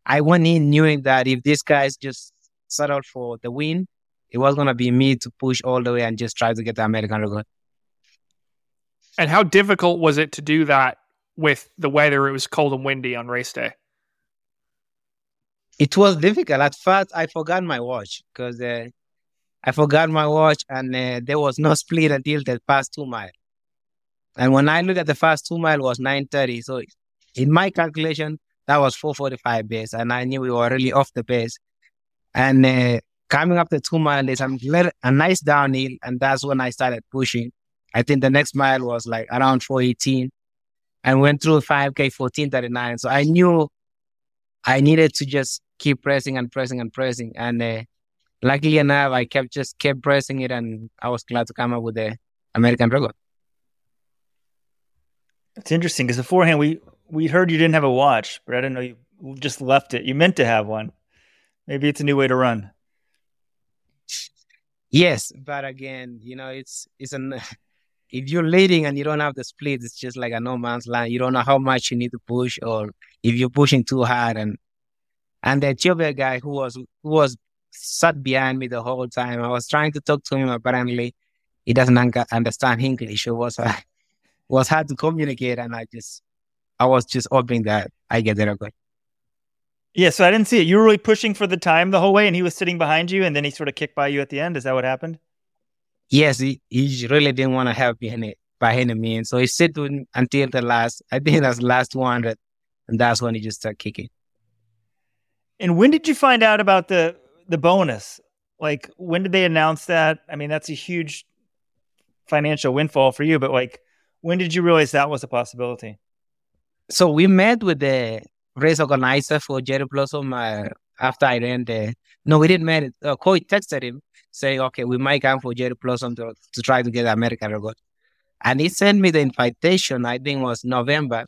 I went in knowing that if these guys just settled for the win, it was going to be me to push all the way and just try to get the American record. And how difficult was it to do that with the weather? It was cold and windy on race day it was difficult. At first, I forgot my watch because uh, I forgot my watch and uh, there was no split until the past two mile. And when I looked at the first two mile was 930. So in my calculation, that was 445 base. And I knew we were really off the base. And uh, coming up the two mile, there's a, a nice downhill. And that's when I started pushing. I think the next mile was like around 418 and went through 5K 1439. So I knew I needed to just keep pressing and pressing and pressing. And uh, luckily enough, I kept just kept pressing it, and I was glad to come up with the American record. It's interesting because beforehand we we heard you didn't have a watch, but I didn't know you just left it. You meant to have one. Maybe it's a new way to run. Yes, but again, you know, it's it's an <laughs> if you're leading and you don't have the split, it's just like a no man's land. You don't know how much you need to push, or if you're pushing too hard. And and the Ethiopia guy who was who was sat behind me the whole time, I was trying to talk to him. Apparently, he doesn't understand English. It was uh, <laughs> was hard to communicate, and I just I was just hoping that I get the record. Yeah, so I didn't see it. You were really pushing for the time the whole way, and he was sitting behind you, and then he sort of kicked by you at the end. Is that what happened? Yes, he, he really didn't want to have behind it behind me, and so he sit until the last. I think that's the last one, and that's when he just started kicking. And when did you find out about the the bonus? Like, when did they announce that? I mean, that's a huge financial windfall for you, but like, when did you realize that was a possibility? So we met with the race organizer for Cherry Blossom uh, after I ran the. No, we didn't meet. It. Uh, Coy texted him saying, "Okay, we might come for Cherry Blossom to, to try to get American record," and he sent me the invitation. I think was November,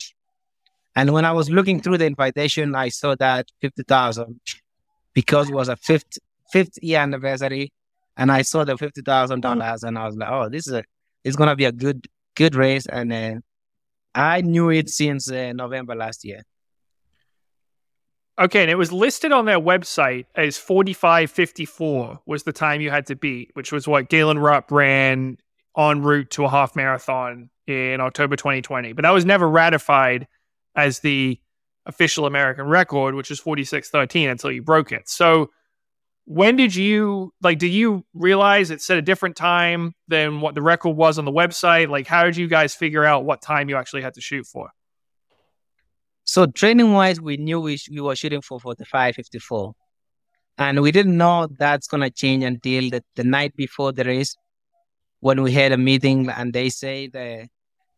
and when I was looking through the invitation, I saw that fifty thousand because it was a fifth fifth year anniversary, and I saw the fifty thousand dollars, and I was like, "Oh, this is a it's gonna be a good good race," and uh, I knew it since uh, November last year. Okay, and it was listed on their website as 45.54 was the time you had to beat, which was what Galen Rupp ran en route to a half marathon in October 2020. But that was never ratified as the official American record, which was 46.13 until you broke it. So when did you like did you realize it said a different time than what the record was on the website? Like how did you guys figure out what time you actually had to shoot for? So training wise, we knew we, we were shooting for 45, 54. And we didn't know that's going to change until the, the night before the race when we had a meeting and they say the,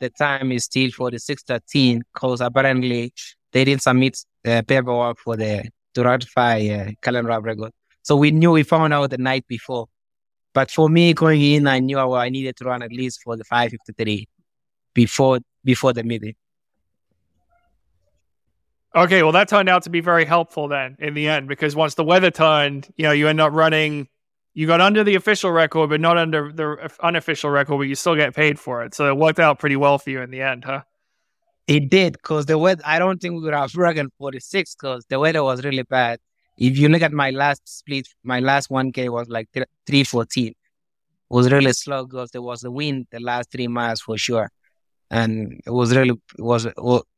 the time is still 46, 13 because apparently they didn't submit the paperwork for the to ratify uh, calendar record. So we knew we found out the night before. But for me going in, I knew I needed to run at least for the 553 before before the meeting. Okay, well, that turned out to be very helpful then in the end because once the weather turned, you know, you end up running, you got under the official record, but not under the unofficial record, but you still get paid for it. So it worked out pretty well for you in the end, huh? It did because the weather, I don't think we would have broken 46 because the weather was really bad. If you look at my last split, my last 1K was like 314. It was really slow because there was the wind the last three miles for sure. And it was really, it was, it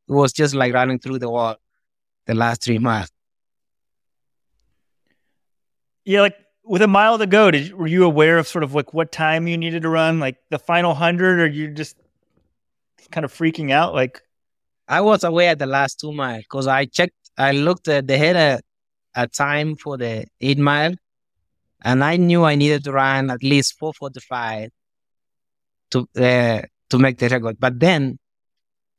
was just like running through the wall the last three miles. Yeah, like with a mile to go, did were you aware of sort of like what time you needed to run, like the final hundred, or you just kind of freaking out? Like, I was aware at the last two miles because I checked, I looked at they had a, a time for the eight mile, and I knew I needed to run at least four forty five to uh, to make the record. But then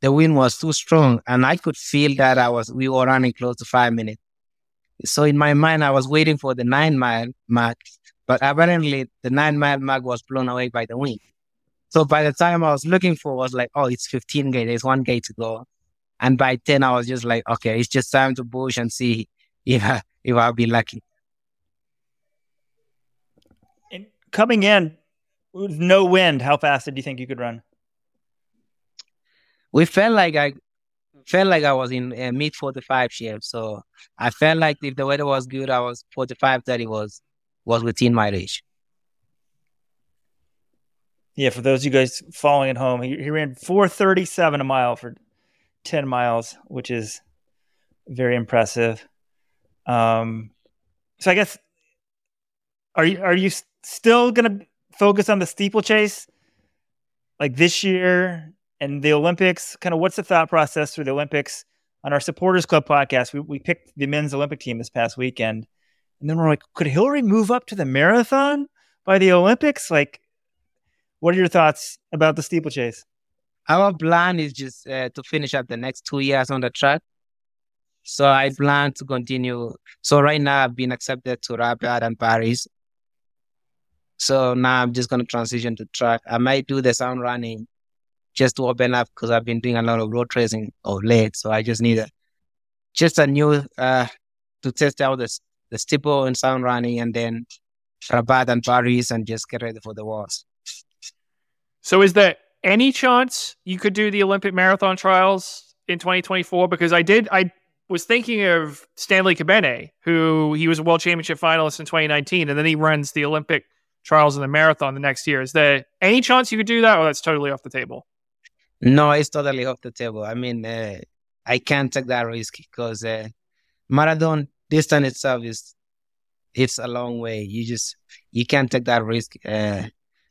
the wind was too strong and I could feel that I was, we were running close to five minutes. So in my mind, I was waiting for the nine mile mark, but apparently the nine mile mark was blown away by the wind. So by the time I was looking for was like, oh, it's 15K. There's one gate to go. And by 10, I was just like, okay, it's just time to push and see if, I, if I'll be lucky. And coming in with no wind, how fast did you think you could run? we felt like I felt like I was in a mid 45 shape. So I felt like if the weather was good, I was 45, 30 was, was within my reach. Yeah, for those of you guys following at home, he, he ran 437 a mile for 10 miles, which is very impressive. Um, so I guess are you are you still going to focus on the steeplechase like this year and the Olympics, kind of what's the thought process for the Olympics? On our Supporters Club podcast, we, we picked the men's Olympic team this past weekend. And then we're like, could Hillary move up to the marathon by the Olympics? Like, what are your thoughts about the steeplechase? Our plan is just uh, to finish up the next two years on the track. So I plan to continue. So right now I've been accepted to Rabat and Paris. So now I'm just going to transition to track. I might do the sound running just to open up because I've been doing a lot of road racing of late. So I just need a, just a new uh, to test out the the steeple and sound running, and then Rabat and Paris, and just get ready for the wars. So, is there any chance you could do the Olympic marathon trials in 2024? Because I did, I was thinking of Stanley Kebenei, who he was a world championship finalist in 2019, and then he runs the Olympic trials in the marathon the next year. Is there any chance you could do that, or that's totally off the table? No, it's totally off the table. I mean, uh, I can't take that risk because uh, marathon distance itself is it's a long way. You just you can't take that risk. Uh,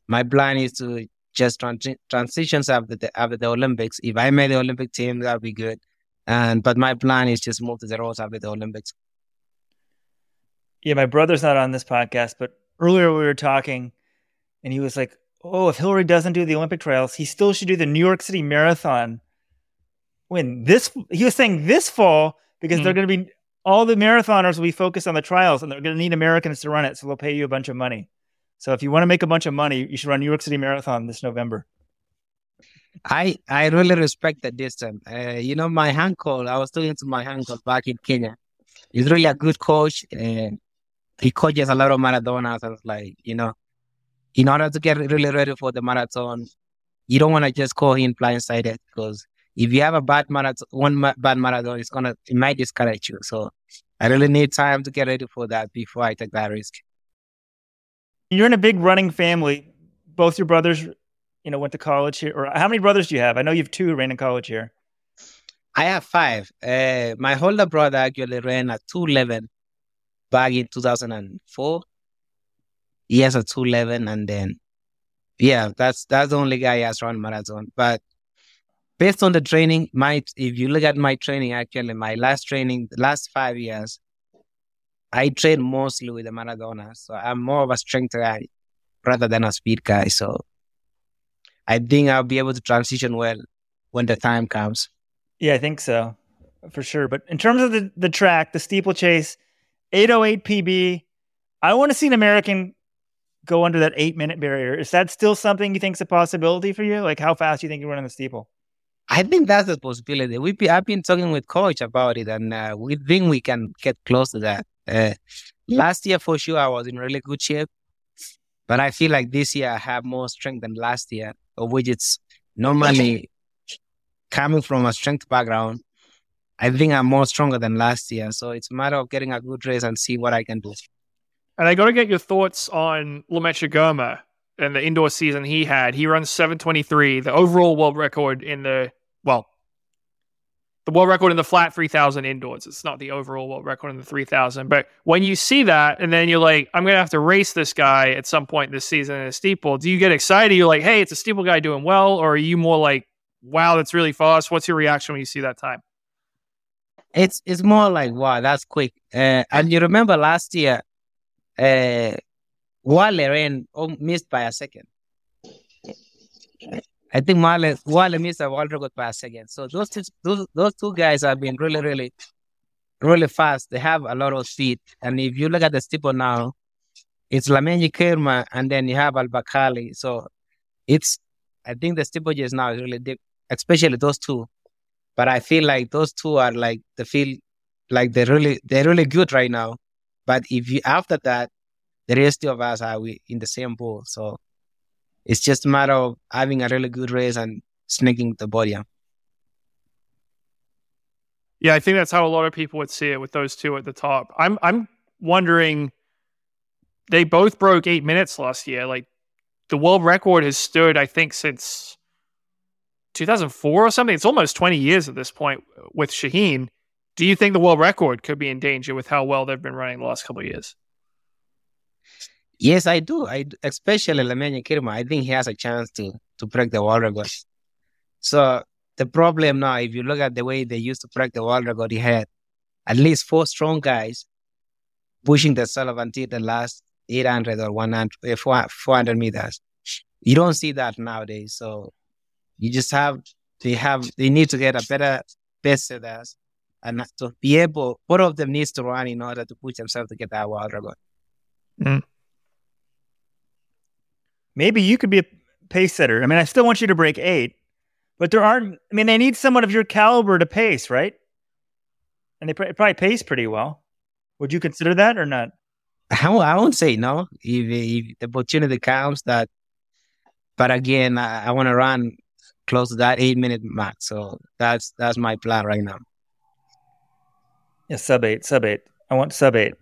my plan is to just trans- transitions after the after the Olympics. If I made the Olympic team, that'd be good. And but my plan is just move to the roads after the Olympics. Yeah, my brother's not on this podcast, but earlier we were talking, and he was like, "Oh, if Hillary doesn't do the Olympic trials, he still should do the New York City Marathon." When this, he was saying this fall because Hmm. they're going to be all the marathoners will be focused on the trials, and they're going to need Americans to run it, so they'll pay you a bunch of money. So if you want to make a bunch of money, you should run New York City Marathon this November. I I really respect the distance. Uh, you know, my uncle, I was talking to my uncle back in Kenya. He's really a good coach, and he coaches a lot of marathoners. I was like, you know, in order to get really ready for the marathon, you don't want to just go in blindsided because if you have a bad marathon, one ma- bad marathon, it's gonna it might discourage you. So I really need time to get ready for that before I take that risk. You're in a big running family. Both your brothers, you know, went to college here. Or how many brothers do you have? I know you have two who ran in college here. I have five. Uh, my older brother actually ran at 211 back in 2004. He has a 211 and then, yeah, that's that's the only guy who has run marathon. But based on the training, my if you look at my training, actually, my last training, last five years, I train mostly with the marathoners. So I'm more of a strength guy rather than a speed guy. So I think I'll be able to transition well when the time comes. Yeah, I think so for sure. But in terms of the, the track, the steeplechase, 808 PB, I want to see an American go under that eight minute barrier. Is that still something you think is a possibility for you? Like how fast do you think you run in the steeple? I think that's a possibility. We be, I've been talking with coach about it, and uh, we think we can get close to that. Uh, last year, for sure, I was in really good shape, but I feel like this year I have more strength than last year, of which it's normally coming from a strength background. I think I'm more stronger than last year, so it's a matter of getting a good race and see what I can do. And I got to get your thoughts on Lamecha Girma and the indoor season he had. He runs 723, the overall world record in the, well, the world record in the flat 3000 indoors. It's not the overall world record in the 3000. But when you see that, and then you're like, I'm going to have to race this guy at some point this season in a steeple, do you get excited? You're like, hey, it's a steeple guy doing well. Or are you more like, wow, that's really fast? What's your reaction when you see that time? It's it's more like wow, that's quick. Uh, and you remember last year, uh, Wale ran oh, missed by a second. I think Wale Wale missed a world record by a second. So those two, those those two guys have been really really really fast. They have a lot of speed. And if you look at the steeple now, it's Lamecha Girma and then you have El Bakkali. So it's I think the steeple just now is really deep, especially those two. But I feel like those two are like the feel like they're really they're really good right now. But if you after that, the rest of us are we in the same boat. So it's just a matter of having a really good race and sneaking the podium. Yeah, I think that's how a lot of people would see it with those two at the top. I'm I'm wondering they both broke eight minutes last year. Like the world record has stood, I think, since 2004 or something. It's almost 20 years at this point with Shaheen. Do you think the world record could be in danger with how well they've been running the last couple of years? Yes, I do. I especially Lamecha Girma. I think he has a chance to to break the world record. So the problem now, if you look at the way they used to break the world record, he had at least four strong guys pushing themselves until the last 800 or 100, uh, 400 meters. You don't see that nowadays. So you just have they have they need to get a better best setters and to be able both of them needs to run in order to push themselves to get that world record. Mm. Maybe you could be a pace setter. I mean, I still want you to break eight, but there aren't. I mean, they need someone of your caliber to pace, right? and they pr- probably pace pretty well. Would you consider that or not? <laughs> I won't, I won't say no if, if the opportunity comes that. But again, I, I want to run close to that eight minute mark. So that's that's my plan right now. Yeah, sub eight, sub eight. I want sub eight.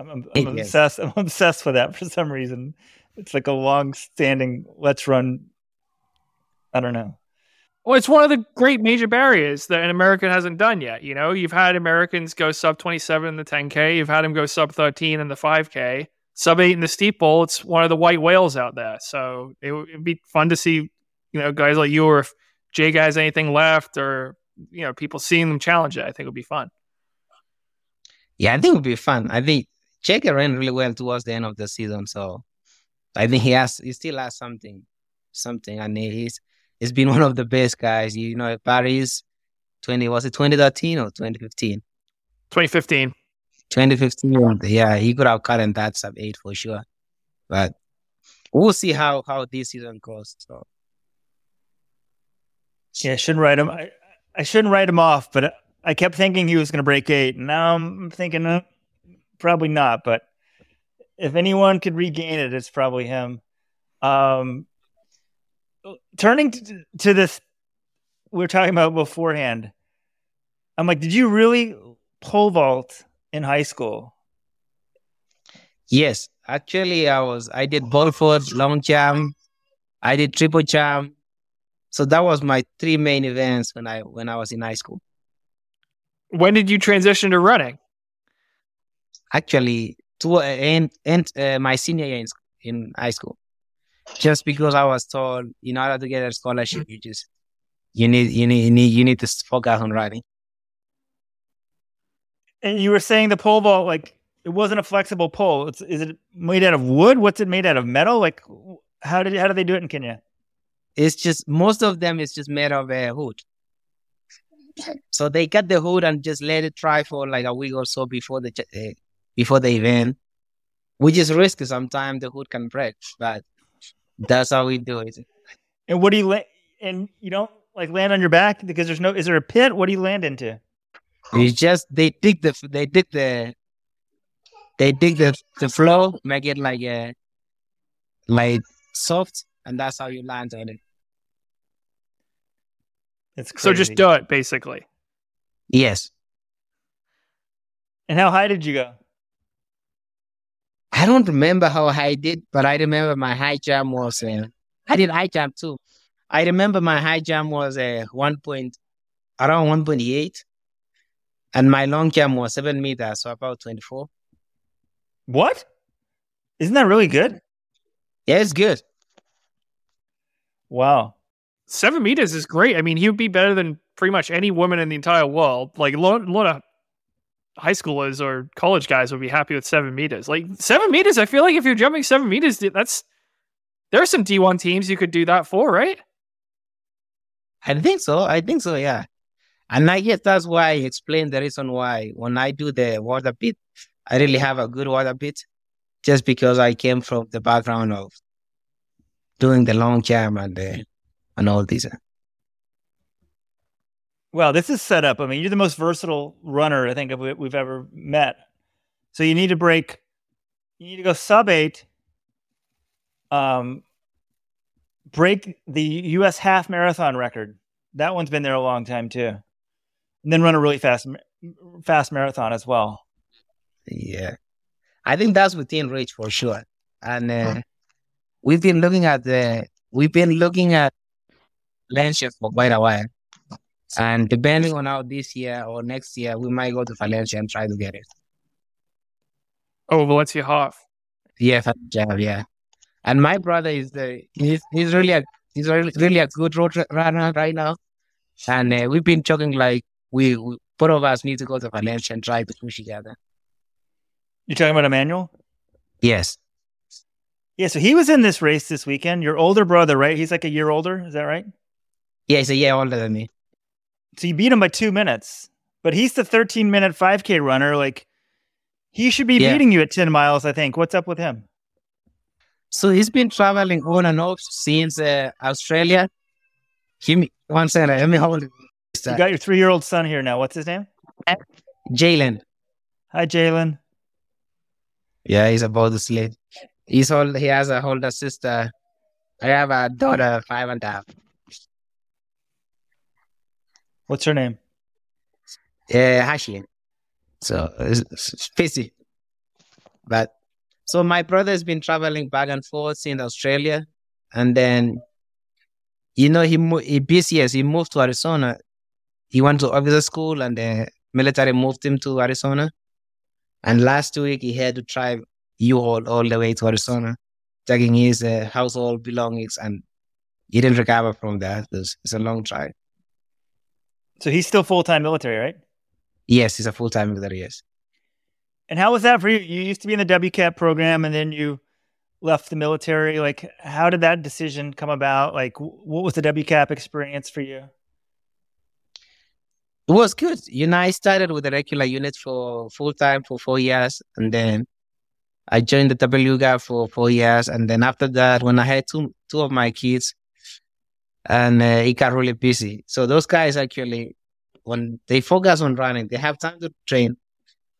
I'm, I'm, I'm obsessed. <laughs> I'm obsessed with that for some reason. It's like a long standing. Let's run. I don't know. Well, it's one of the great major barriers that an American hasn't done yet. You know, you've had Americans go sub 27 in the 10K, you've had them go sub 13 in the 5K, sub 8 in the steeple. It's one of the white whales out there. So it would be fun to see, you know, guys like you or if Jake has anything left or, you know, people seeing them challenge it. I think it would be fun. Yeah, I think it would be fun. I think Jake ran really well towards the end of the season, so I think he has he still has something, something, and he's he's been one of the best guys. You know, Paris, twenty was it twenty thirteen or twenty fifteen? 2015. 2015. Yeah, he could have cut in that sub eight for sure, but we'll see how how this season goes. So Yeah, I shouldn't write him. I, I shouldn't write him off, but I kept thinking he was going to break eight. and Now I'm thinking uh, probably not. But if anyone could regain it, it's probably him. Um, turning to, to this, we were talking about beforehand. I'm like, did you really pole vault in high school? yes, actually, I was I did pole vault, long jump, I did triple jump. So that was my three main events when I when I was in high school. When did you transition to running? actually to end, end uh, my senior year in, in high school just because i was told in order to get a scholarship you just you need you need you need, you need to focus on running And you were saying the pole vault, like it wasn't a flexible pole. It's, is it made out of wood? What's it made out of? Metal? Like how did how do they do it in Kenya? it's just most of them is just made of a hood so they cut the hood and just let it dry for like a week or so before the uh, before the event which is risky sometimes the hood can break but that's how we do it And what do you la- and you don't like land on your back because there's no is there a pit? What do you land into? It's just they dig the they dig the they dig the the floor, make it like a like soft, and that's how you land on it. It's crazy. So just do it, basically. Yes, And how high did you go? I don't remember how high I did, but I remember my high jump was uh, I did high jump too. I remember my high jump was uh, one point around one point eight, and my long jump was seven meters, so about twenty four. What? Isn't that really good? Yeah, it's good. Wow. Seven meters is great. I mean, he would be better than pretty much any woman in the entire world. Like a lot, a lot of high schoolers or college guys would be happy with seven meters. Like seven meters, I feel like if you're jumping seven meters, that's there are some D1 teams you could do that for, right? I think so. I think so. Yeah. And I guess that's why I explained the reason why when I do the water bit, I really have a good water bit, just because I came from the background of doing the long jump and the, and all this. Well, this is set up. I mean, you're the most versatile runner I think of- we've ever met. So you need to break. You need to go sub eight. Um, break the U.S. half marathon record. That one's been there a long time too. And then run a really fast, fast marathon as well. Yeah. I think that's within reach for sure. And uh, we've been looking at the, we've been looking at Valencia for quite a while. And depending on how this year or next year, we might go to Valencia and try to get it. Oh, Valencia Hoff. Yeah, Valencia, yeah. And my brother is the, he's, he's really a, he's really, really a good road runner right now. And uh, we've been talking like we, we, both of us need to go to Valencia and try to push together. You're talking about Emmanuel? Yes. Yeah. So he was in this race this weekend. Your older brother, right? He's like a year older. Is that right? Yeah, he's a year older than me. So you beat him by two minutes, but he's the 13 minute 5K runner. Like he should be Yeah. beating you at 10 miles. I think. What's up with him? So he's been traveling on and off since uh, Australia. Give me one second. Let me hold it. You got your three year old son here now. What's his name? Jalen. Hi, Jalen. Yeah, he's about to sleep. He's old. He has a older sister. I have a daughter, five and a half. What's her name? Yeah, Hashi. So it's, it's busy. But so my brother's been traveling back and forth in Australia, and then you know he he BCS he moved to Arizona. He went to officer school, and the military moved him to Arizona. And last week he had to drive U-Haul all the way to Arizona, taking his uh, household belongings, and he didn't recover from that. It's a long drive. So he's still full time military, right? Yes, he's a full time military. Yes. And how was that for you? You used to be in the WCAP program, and then you left the military. Like, how did that decision come about? Like, what was the WCAP experience for you? It was good. You know, I started with a regular unit for full time for four years, and then I joined the WCAP for four years, and then after that, when I had two two of my kids, and uh, it got really busy. So those guys actually, when they focus on running, they have time to train,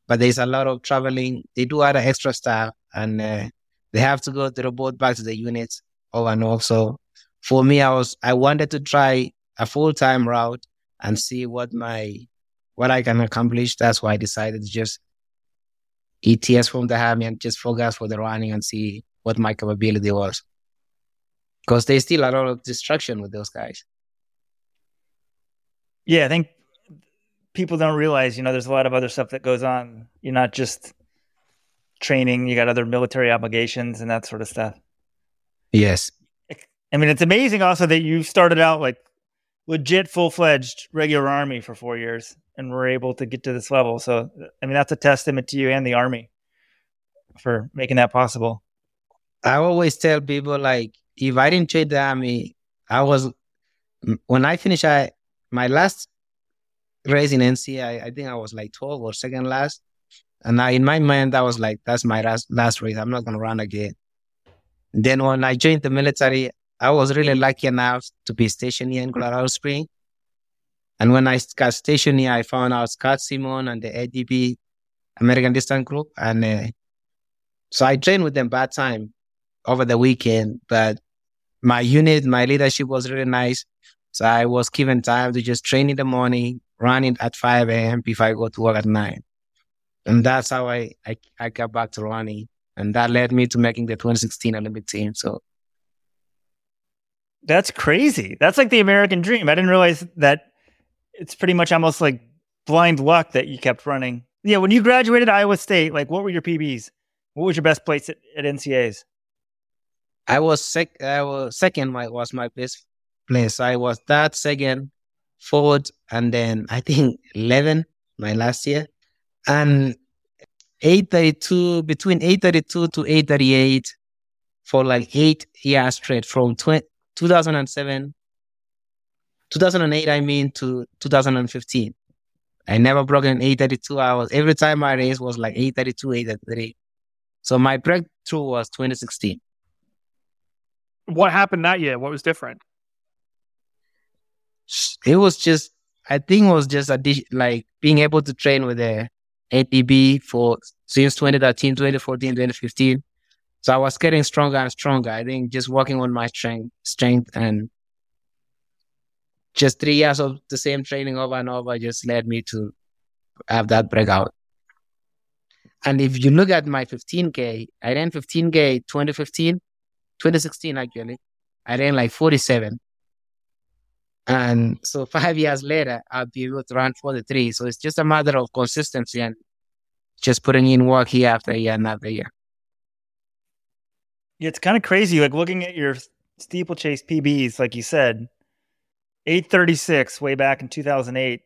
but there's a lot of traveling. They do other extra stuff, and uh, they have to go to report back to the units over and over. So for me, I was I wanted to try a full time route and see what my what I can accomplish. That's why I decided to just ETS from the army and just focus for the running and see what my capability was. Because there's still a lot of destruction with those guys. Yeah, I think people don't realize, you know, there's a lot of other stuff that goes on. You're not just training, you got other military obligations and that sort of stuff. Yes. I mean, it's amazing also that you started out like legit full fledged regular army for four years and were able to get to this level. So, I mean, that's a testament to you and the army for making that possible. I always tell people like, if I didn't join the army, I was when I finished I, my last race in NC, I, I think I was like 12 or second last. And I, in my mind, I was like, that's my last, last race. I'm not going to run again. Then when I joined the military, I was really lucky enough to be stationed here in Colorado Springs. And when I got stationed here, I found out Scott Simmons and the ADP American Distance Group. And uh, so I trained with them part time over the weekend. But my unit, my leadership was really nice. So I was given time to just train in the morning, running at 5 a.m. before I go to work at 9. And that's how I, I, I got back to running. And that led me to making the 2016 Olympic team. So that's crazy. That's like the American dream. I didn't realize that it's pretty much almost like blind luck that you kept running. Yeah, when you graduated Iowa State, like what were your PBs? What was your best place at, at NCAAs? I was sec. I was second. My was my best place. I was that second, fourth, and then I think <laughs> eleven my last year, and eight thirty two between eight thirty two to eight thirty eight for like eight years straight from 20, 2007, 2008. I mean to 2015. I never broke an 832 hours. Every time I race was like 832, 833. So my breakthrough was 2016. What happened that year? What was different? It was just, I think it was just like being able to train with the ADP for since 2013, 2014, 2015. So I was getting stronger and stronger. I think just working on my strength, strength and just three years of the same training over and over just led me to have that breakout. And if you look at my 15K, I ran 15K 2015, 2016 actually. I ran like 47. And so <laughs> five years later, I'll be able to run 43. So it's just a matter of consistency and just putting in work year after year and after year. Yeah, it's kind of crazy. Like looking at your steeplechase PBs, like you said, 836 way back in 2008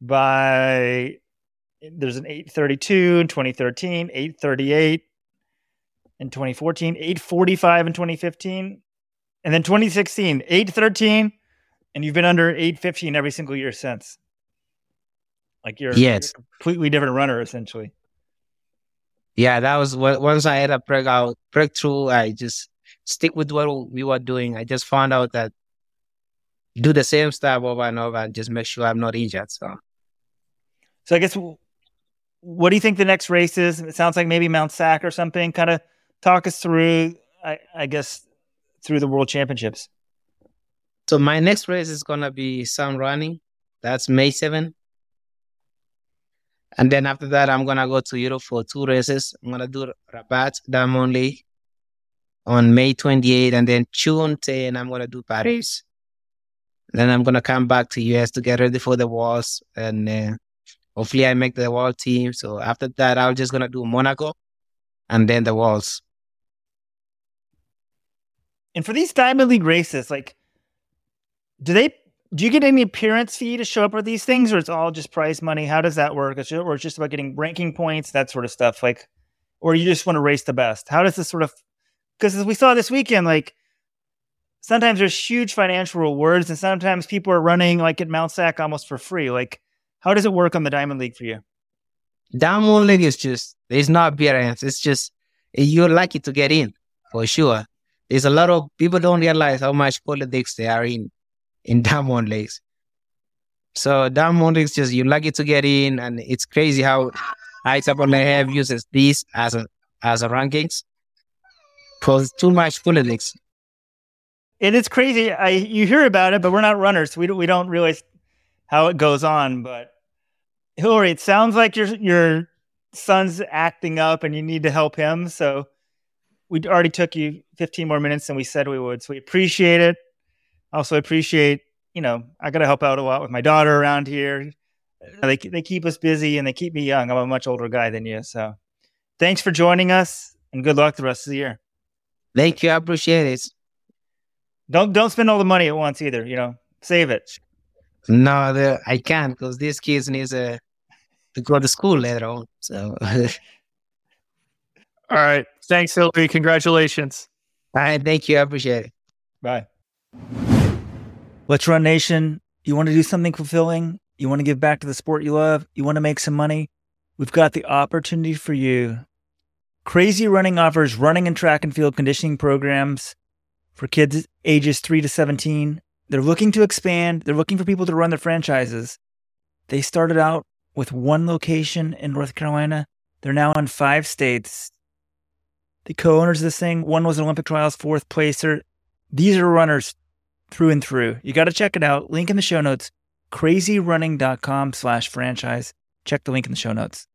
by there's an 832 in 2013 838 in 2014 845 in 2015 and then 2016 813 and you've been under 815 every single year since like you're, yes. you're a completely different runner essentially yeah that was what once i had a breakout uh, breakthrough i just stick with what we were doing i just found out that do the same stuff over and over and just make sure I'm not injured. So So I guess what do you think the next race is? It sounds like maybe Mount Sac or something. Kind of talk us through, I, I guess, through the World Championships. So my next race is gonna be Sound Running. That's May 7. And then after that, I'm gonna go to Europe for two races. I'm gonna do Rabat Diamond League on May 28, and then June 10, I'm gonna do Paris. Then I'm gonna come back to US to get ready for the Worlds, and uh, hopefully I make the World team. So after that, I'm just gonna do Monaco, and then the Worlds. And for these Diamond League races, like, do they do you get any appearance fee to show up at these things, or it's all just prize money? How does that work? Or it's just about getting ranking points, that sort of stuff, like, or you just want to race the best? How does this sort of? Because as we saw this weekend, like sometimes there's huge financial rewards, and sometimes people are running like at Mount Sac almost for free. Like, how does it work on the Diamond League for you? Diamond League is just it's not appearance. It's just you're lucky to get in for sure. There's a lot of people don't realize how much politics they are in in <laughs> Diamond Leagues. So Diamond Leagues just you're lucky to get in, and it's crazy how IAAF uses this as a as a rankings. Cause too much politics. And it's crazy. I you hear about it, but we're not runners. We don't we don't realize how it goes on. But Hillary, it sounds like your your son's acting up, and you need to help him. So we already took you 15 more minutes than we said we would. So we appreciate it also appreciate, you know, I got to help out a lot with my daughter around here. They they keep us busy and they keep me young. I'm a much older guy than you, so thanks for joining us and good luck the rest of the year. Thank you, I appreciate it. Don't don't spend all the money at once either. You know, save it. No, the, I can't because these kids need to to go to school later on. So. <laughs> all right. Thanks, Hillary. Congratulations. All right. Thank you. I appreciate it. Bye. LetsRun Nation. You want to do something fulfilling? You want to give back to the sport you love? You want to make some money? We've got the opportunity for you. Crazy Running offers running and track and field conditioning programs for kids ages 3 to 17. They're looking to expand, they're looking for people to run their franchises. They started out with one location in North Carolina. They're now in five states. The co owners of this thing, one was an Olympic trials fourth placer. These are runners through and through. You got to check it out. Link in the show notes, crazyrunning.com slash franchise. Check the link in the show notes.